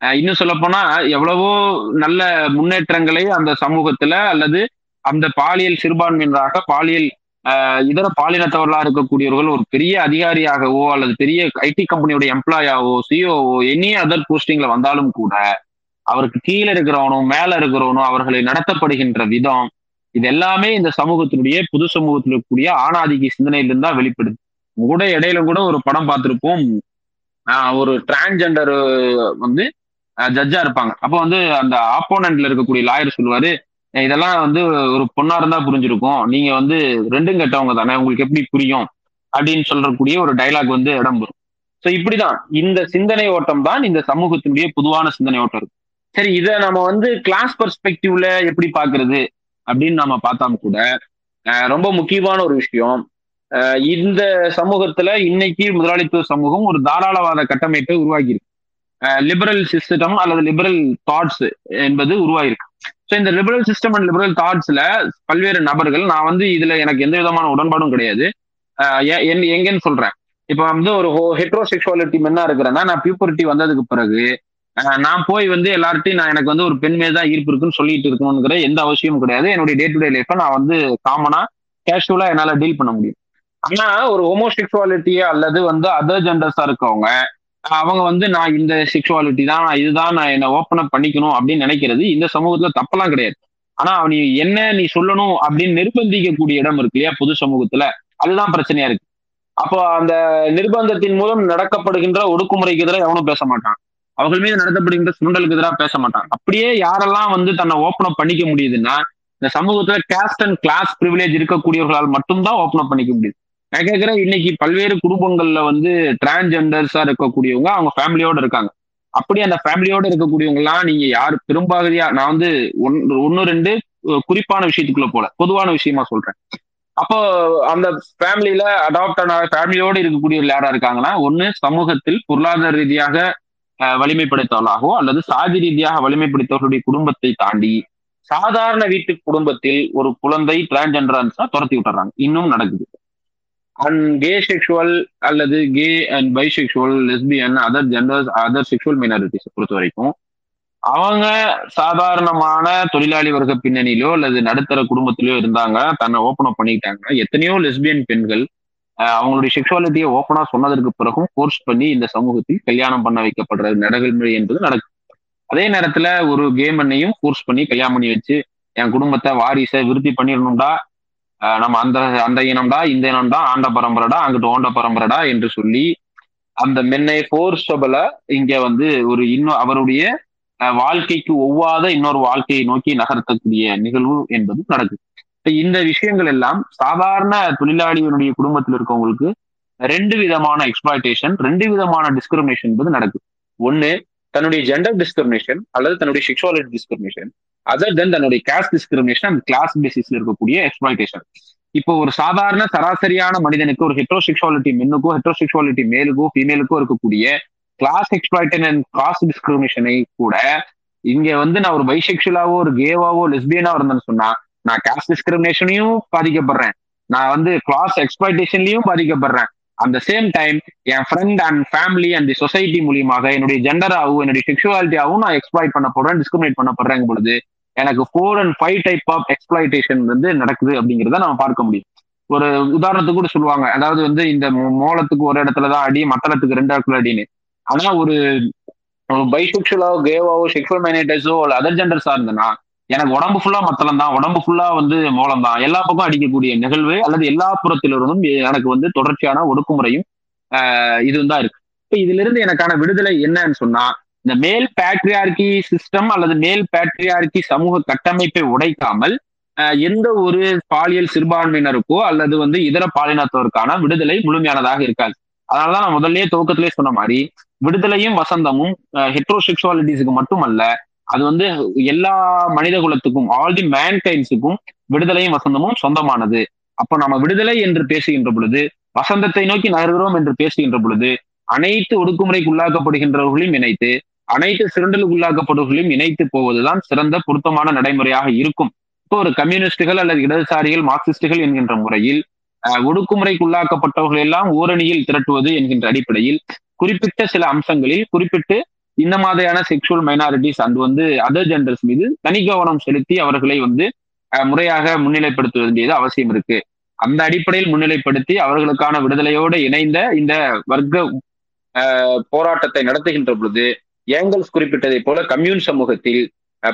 இன்னும் சொல்ல போனா எவ்வளவோ நல்ல முன்னேற்றங்களை அந்த சமூகத்துல அல்லது அந்த பாலியல் சிறுபான்மையினராக பாலியல் இதர பாலினத்தவர்களா இருக்கக்கூடியவர்கள் ஒரு பெரிய அதிகாரியாகவோ அல்லது பெரிய ஐடி கம்பெனியோட எம்ப்ளாயாவோ சிஓஓ எனி அதர் போஸ்டிங்ல வந்தாலும் கூட அவருக்கு கீழே இருக்கிறவனும் மேல இருக்கிறவனும் அவர்களை நடத்தப்படுகின்ற விதம் இது எல்லாமே இந்த சமூகத்தினுடைய புது சமூகத்தில் இருக்கக்கூடிய ஆணாதிக்க சிந்தனையிலிருந்து தான் வெளிப்படுது கூட இடையில கூட ஒரு படம் பார்த்திருப்போம். ஒரு டிரான்ஜெண்டர் வந்து ஜட்ஜா இருப்பாங்க. அப்போ வந்து அந்த ஆப்போனண்ட்ல இருக்கக்கூடிய லாயர் சொல்லுவாரு இதெல்லாம் வந்து ஒரு பொண்ணா இருந்தா புரிஞ்சிருக்கும். நீங்க வந்து ரெண்டும் கெட்டவங்க தானே. உங்களுக்கு எப்படி புரியும்? அப்படின்னு சொல்லக்கூடிய ஒரு டைலாக் வந்து இடம் வரும் ஸோ இப்படிதான். இந்த சிந்தனை ஓட்டம் தான் இந்த சமூகத்தினுடைய பொதுவான சிந்தனை ஓட்டம் இருக்கு. சரி இதை நம்ம வந்து கிளாஸ் பெர்ஸ்பெக்டிவ்ல எப்படி பாக்குறது அப்படின்னு நம்ம பார்த்தாம கூட ரொம்ப முக்கியமான ஒரு விஷயம். இந்த சமூகத்துல இன்னைக்கு முதலாளித்துவ சமூகம் ஒரு தாராளவாத கட்டமைப்பை உருவாக்கியிருக்கு. லிபரல் சிஸ்டம் அல்லது லிபரல் தாட்ஸ் என்பது உருவாயிருக்கு. ஸோ இந்த லிபரல் சிஸ்டம் அண்ட் லிபரல் தாட்ஸ்ல பல்வேறு நபர்கள் நான் வந்து இதுல எனக்கு எந்த விதமான உடன்பாடும் கிடையாது. எ- என்- எங்கன்னு சொல்றேன். இப்போ வந்து ஒரு ஹெட்ரோசெக்சுவாலிட்டி மென்னா இருக்கிறேன்னா நான் பியூபரிட்டி வந்ததுக்கு பிறகு நான் போய் வந்து எல்லார்ட்டையும் நான் எனக்கு வந்து ஒரு பெண் மேல் தான் ஈர்ப்பு இருக்குன்னு சொல்லிட்டு இருக்கணுங்கிற எந்த அவசியமும் கிடையாது. என்னுடைய டே டு டே லைஃப்பை நான் வந்து காமனா கேஷுவலா என்னால டீல் பண்ண முடியும். ஆனா ஒரு ஹோமோசெக்சுவாலிட்டியே அல்லது வந்து அதர் ஜெண்டர்ஸா இருக்கவங்க அவங்க வந்து நான் இந்த செக்ஷுவாலிட்டி தான் நான் இதுதான் நான் என்ன ஓப்பன் அப் பண்ணிக்கணும் அப்படின்னு நினைக்கிறது இந்த சமூகத்துல தப்பெல்லாம் கிடையாது. ஆனா நீ என்ன நீ சொல்லணும் அப்படின்னு நிர்பந்திக்கக்கூடிய இடம் இருக்கு இல்லையா பொது சமூகத்துல. அதுதான் பிரச்சனையா இருக்கு. அப்போ அந்த நிர்பந்தத்தின் மூலம் நடக்கப்படுகின்ற ஒடுக்குமுறைக்கு எதிராக எவனும் பேச மாட்டான். அவர்கள் மீது நடத்தப்படுகின்ற சுண்டலுக்கு எதிராக பேச மாட்டாங்க அப்படியே யாரெல்லாம் வந்து தன்னை ஓப்பன் அப் பண்ணிக்க முடியுதுன்னா இந்த சமூகத்துல கேஸ்ட் அண்ட் கிளாஸ் ப்ரிவிலேஜ் இருக்கக்கூடியவர்களால் மட்டும்தான் ஓப்பன் அப் பண்ணிக்க முடியுது நான் கேட்கிறேன் இன்னைக்கு பல்வேறு குடும்பங்கள்ல வந்து டிரான்ஜெண்டர்ஸா இருக்கக்கூடியவங்க அவங்க ஃபேமிலியோட இருக்காங்க. அப்படி அந்த ஃபேமிலியோட இருக்கக்கூடியவங்க எல்லாம் நீங்க யார் பெரும்பகுதியா நான் வந்து ஒன் ஒன்னு ரெண்டு குறிப்பான விஷயத்துக்குள்ள போல பொதுவான விஷயமா சொல்றேன். அப்போ அந்த ஃபேமிலியில அடாப்ட் ஆன ஃபேமிலியோட இருக்கக்கூடியவர்கள் யாரா இருக்காங்கன்னா ஒன்னு சமூகத்தில் பொருளாதார ரீதியாக வலிமைப்படுத்தவர்களாகவோ அல்லது சாதி ரீதியாக வலிமைப்படுத்தவர்களுடைய குடும்பத்தை தாண்டி சாதாரண வீட்டு குடும்பத்தில் ஒரு குழந்தை டிரான்ஜெண்டரா துரத்தி விட்டுறாங்க. இன்னும் நடக்குது. அண்ட் கே செக்ஷுவல் அல்லது gay and bisexual lesbian other genders other sexual மைனாரிட்டிஸை பொறுத்த வரைக்கும் அவங்க சாதாரணமான தொழிலாளி வர்க்க பின்னணியிலோ அல்லது நடுத்தர குடும்பத்திலயோ இருந்தாங்க தன்னை ஓப்பன் அப் பண்ணிக்கிட்டாங்க எத்தனையோ லெஸ்பியன் பெண்கள் அவங்களுடைய செக்ஷுவாலிட்டியை ஓப்பனா சொன்னதற்கு பிறகும் கோர்ஸ் பண்ணி இந்த சமூகத்தில் கல்யாணம் பண்ண வைக்கப்படுற நடைமுறை என்பது நடக்கும். அதே நேரத்துல ஒரு கேமண்ணையும் கோர்ஸ் பண்ணி கல்யாணம் பண்ணி வச்சு என் குடும்பத்தை வாரிசை விருத்தி பண்ணிடணும்டா நம்ம அந்த அந்த இனம்டா இந்த இனம்டா ஆண்ட பரம்பரைடா அங்கிட்டு ஓண்ட பரம்பரைடா என்று சொல்லி அந்த மென்னை போர்ஸபல இங்க வந்து ஒரு இன்னும் அவருடைய வாழ்க்கைக்கு ஒவ்வாத இன்னொரு வாழ்க்கையை நோக்கி நகர்த்தக்கூடிய நிகழ்வு என்பது நடக்குது. இந்த விஷயங்கள் எல்லாம் சாதாரண தொழிலாளிகளுடைய குடும்பத்தில் இருக்கவங்களுக்கு ரெண்டு விதமான எக்ஸ்பிளாய்டேஷன் ரெண்டு விதமான டிஸ்கிரிமினேஷன் என்பது நடக்குது. ஒன்னு தன்னுடைய ஜெண்டர் டிஸ்கிரிமினேஷன் அல்லது தன்னுடைய செக்ஷுவாலிட்டி டிஸ்கிரிமினேஷன் அதர் தென் தன்னுடைய கேஸ்ட் டிஸ்கிரிமினேஷன் அண்ட் கிளாஸ் பேசிஸ்ல இருக்கக்கூடிய எக்ஸ்பிளாய்டேஷன் இப்போ ஒரு சாதாரண சராசரியான மனிதனுக்கு ஒரு ஹெட்ரோசெக்சுவாலிட்டி மென்னுக்கோ ஹெட்ரோசெக்சுவாலிட்டி மேலுக்கோ ஃபீமேலுக்கோ இருக்கக்கூடிய கிளாஸ் எக்ஸ்பிளாய்டன் அண்ட் கிளாஸ் டிஸ்கிரிமினேஷனை கூட இங்க வந்து நான் ஒரு பைசெக்ஷுவலாவோ ஒரு கேவாவோ லெஸ்பியனாவோ இருந்தேன்னு சொன்னா நான் காஸ்ட் டிஸ்கிரிமினேஷனையும் பாதிக்கப்படுறேன். நான் வந்து கிளாஸ் எக்ஸ்பிளாய்டேஷன்லயும் பாதிக்கப்படுறேன். அந்த same time N friend and family and the society மூலியமாக என்னுடைய ஜெண்டராகவும் என்னுடைய செக்ஷுவாலிட்டியாகவும் நான் எக்ஸ்பிளாய்ட் பண்ணப்படுறேன் டிஸ்கிரிமினேட் பண்ணப்படுறேங்க பொழுது எனக்கு four and five type of exploitation வந்து நடக்குது அப்படிங்கிறத நம்ம பார்க்க முடியும். ஒரு உதாரணத்துக்கு கூட சொல்லுவாங்க. அதாவது வந்து இந்த மோளத்துக்கு ஒரு இடத்துல தான் அடி மத்தளத்துக்கு ரெண்டு இடத்துல அடின்னு. ஆனா ஒரு பைசெக்சுவலாவோ கேவாவோ செக்ஷுவல் மைனேட்டர்ஸோ அதர் ஜெண்டர்ஸா இருந்ததுன்னா எனக்கு உடம்பு ஃபுல்லா மத்தளம் தான் உடம்பு ஃபுல்லா வந்து மோளம் தான் எல்லா பக்கம் அடிக்கக்கூடிய நிகழ்வு அல்லது எல்லா புறத்திலிருந்தும் எனக்கு வந்து தொடர்ச்சியான ஒடுக்குமுறையும் இது தான் இருக்கு. இப்ப இதுல இருந்து எனக்கான விடுதலை என்னன்னு சொன்னா இந்த மேல் பேட்ரியார்கி சிஸ்டம் அல்லது மேல் பேட்ரியார்கி சமூக கட்டமைப்பை உடைக்காமல் எந்த ஒரு பாலியல் சிறுபான்மையினருக்கோ அல்லது வந்து இதர பாலினத்தோருக்கான விடுதலை முழுமையானதாக இருக்காது. அதனாலதான் நான் முதல்லயே துவக்கத்திலே சொன்ன மாதிரி விடுதலையும் வசந்தமும் ஹெட்ரோசெக்சுவாலிட்டிஸுக்கு மட்டுமல்ல அது வந்து எல்லா மனித குலத்துக்கும் ஆல் தி மேன்கைன்ஸுக்கும் விடுதலையும் வசந்தமும் சொந்தமானது. அப்போ நம்ம விடுதலை என்று பேசுகின்ற பொழுது வசந்தத்தை நோக்கி நகர்கிறோம் என்று பேசுகின்ற பொழுது அனைத்து ஒடுக்குமுறைக்கு உள்ளாக்கப்படுகின்றவர்களையும் இணைத்து அனைத்து சிறண்டலுக்கு உள்ளாக்கப்படுவர்களையும் இணைத்து போவதுதான் சிறந்த பொருத்தமான நடைமுறையாக இருக்கும். இப்போ ஒரு கம்யூனிஸ்டுகள் அல்லது இடதுசாரிகள் மார்க்சிஸ்டுகள் என்கின்ற முறையில் ஒடுக்குமுறைக்கு உள்ளாக்கப்பட்டவர்கள் எல்லாம் ஓரணியில் திரட்டுவது என்கின்ற அடிப்படையில் குறிப்பிட்ட சில அம்சங்களில் குறிப்பிட்டு இந்த மாதிரியான செக்ஷுவல் மைனாரிட்டிஸ் அண்ட் வந்து அதர் ஜெண்டர்ஸ் மீது தனி கவனம் செலுத்தி அவர்களை வந்து முறையாக முன்னிலைப்படுத்த வேண்டியது அவசியம் இருக்கு. அந்த அடிப்படையில் முன்னிலைப்படுத்தி அவர்களுக்கான விடுதலையோடு இணைந்த இந்த வர்க்க போராட்டத்தை நடத்துகின்ற பொழுது ஏங்கல்ஸ் குறிப்பிட்டதை போல கம்யூன் சமூகத்தில்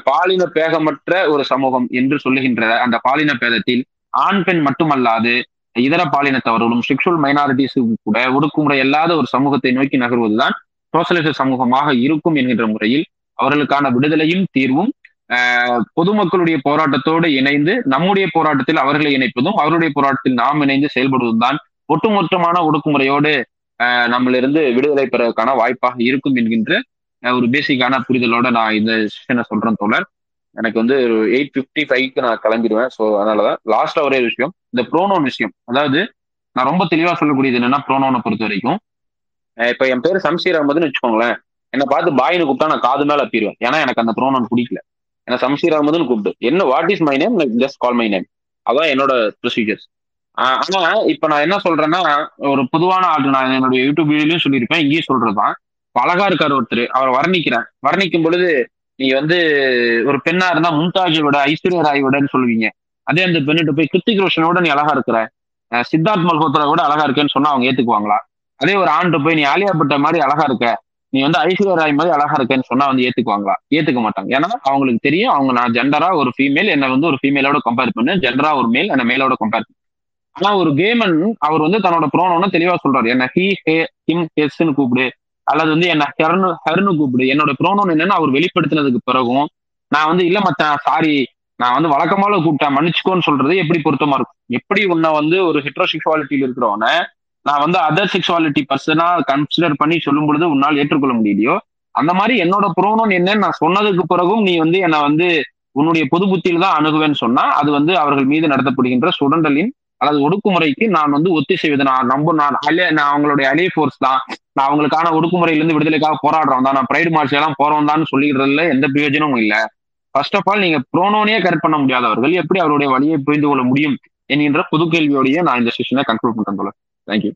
பாலின பேகமற்ற ஒரு சமூகம் என்று சொல்லுகின்ற அந்த பாலின பேதத்தில் ஆண் பெண் மட்டுமல்லாது இதர பாலினத்தவர்களும் செக்ஷுவல் மைனாரிட்டிஸும் கூட ஒடுக்குமுறை அல்லாத ஒரு சமூகத்தை நோக்கி நகர்வதுதான் சோசலிச சமூகமாக இருக்கும் என்கின்ற முறையில் அவர்களுக்கான விடுதலையும் தீர்வும் பொதுமக்களுடைய போராட்டத்தோடு இணைந்து நம்முடைய போராட்டத்தில் அவர்களை இணைப்பதும் அவருடைய போராட்டத்தில் நாம் இணைந்து செயல்படுவதும் தான் ஒட்டுமொத்தமான ஒடுக்குமுறையோடு நம்மளிருந்து விடுதலை பெறதுக்கான வாய்ப்பாக இருக்கும் என்கின்ற ஒரு பேசிக்கான புரிதலோட நான் இந்த செஷனை சொல்றேன் தோழர். எனக்கு வந்து ஒரு எயிட் ஃபிஃப்டி ஃபைவ்க்கு நான் கிளம்பிடுவேன். ஸோ அதனாலதான் லாஸ்டா ஒரே விஷயம். இந்த ப்ரோனோன் விஷயம். அதாவது நான் ரொம்ப தெளிவா சொல்லக்கூடியது என்னன்னா ப்ரோனோனை பொறுத்த வரைக்கும் இப்ப என் பேர் சம்சீர் அகமதுன்னு வச்சுக்கோங்களேன். என்னை பார்த்து பாயின்னு கூப்பிட்டா நான் காது மேல அப்பிடுவேன். ஏன்னா எனக்கு அந்த ப்ரோனோன் பிடிக்கல. என்ன சம்சீர் அகமதுன்னு கூப்பிட்டு. என்ன what is my name just call my name அதான் என்னோட ப்ரொசீஜர்ஸ் ஆனா இப்ப நான் என்ன சொல்றேன்னா ஒரு பொதுவான ஆள் நான் என்னுடைய யூடியூப் வீடியோலயும் சொல்லியிருப்பேன் இங்கேயும் சொல்றதுதான். அழகா இருக்காரு ஒருத்தர். அவரை வர்ணிக்கிறேன். வர்ணிக்கும் பொழுது நீ வந்து ஒரு பெண்ணா இருந்தா மும்தாஜை விட ஐஸ்வர்யா ராய் விடன்னு சொல்லுவீங்க. அதே அந்த பெண்ணிட்ட போய் கிருத்திக் ரோஷனோட நீ அழகா இருக்கிற சித்தார்த் மல்ஹோத்ரா கூட அழகா இருக்கேன்னு சொன்னா அவங்க ஏத்துக்குவாங்களா? அதே ஒரு ஆண்டு போய் நீ ஆலியா பட்ட மாதிரி அழகா இருக்க. நீ வந்து ஐஸ்வர்யா ராய் மாதிரி அழகா இருக்கேன்னு சொன்னா வந்து ஏத்துக்குவாங்களா? ஏத்துக்க மாட்டாங்க. ஏன்னா அவங்களுக்கு தெரியும் அவங்க நான் ஜெண்டரா ஒரு ஃபீமேல் என்ன வந்து ஒரு ஃபீமேலோட கம்பேர் பண்ணு. ஜெண்டரா ஒரு மேல் என்ன மேலோட கம்பேர் பண்ணு. ஆனா ஒரு கேமன் அவர் வந்து தன்னோட ப்ரோனோன்னு தெளிவா சொல்றாரு. என்ன ஹி ஹே ஹிம் ஹெஸ்ன்னு கூப்பிடு. அல்லது வந்து என்ன ஹெர்னு ஹெர்னு கூப்பிடு. என்னோட ப்ரோனோன் என்னன்னு அவர் வெளிப்படுத்தினதுக்கு பிறகும் நான் வந்து இல்ல மச்சான் சாரி நான் வந்து வழக்கமால கூப்பிட்டேன். மன்னிச்சுக்கோன்னு சொல்றது எப்படி பொருத்தமா இருக்கும்? எப்படி உன்னை வந்து ஒரு ஹெட்ரோசெக்சுவாலிட்டியில இருக்கிறவன நான் வந்து அதர் செக்ஷுவாலிட்டி பர்சனா கன்சிடர் பண்ணி சொல்லும் பொழுது உன்னால் ஏற்றுக்கொள்ள முடியலையோ? அந்த மாதிரி என்னோட புரோனோன் என்னன்னு நான் சொன்னதுக்கு பிறகும் நீ வந்து என்னை வந்து உன்னுடைய பொது புத்தியில் தான் அணுகுவேன்னு சொன்னா அது வந்து அவர்கள் மீது நடத்தப்படுகின்ற சுடண்டலின் அல்லது ஒடுக்குமுறைக்கு நான் வந்து ஒத்திசைவது நான் நம்ப நான் அலே நான் அவங்களுடைய அலே ஃபோர்ஸ் தான். நான் அவங்களுக்கான ஒடுக்குமுறையிலிருந்து விடுதலைக்காக போராடுறோம் தான். நான் பிரைடு மார்ச் எல்லாம் போறோம் தான் சொல்லிக்கிறதுல எந்த பிரயோஜனமும் இல்லை. ஃபர்ஸ்ட் ஆஃப் ஆல் நீங்க ப்ரோனோனே கரெக்ட் பண்ண முடியாதவர்கள் எப்படி அவருடைய வழியை புரிந்து கொள்ள முடியும்? என்கின்ற புது கேள்வியோடய நான் இந்த செஷனை கன்க்ளூட் பண்றேன் போல தேங்க்யூ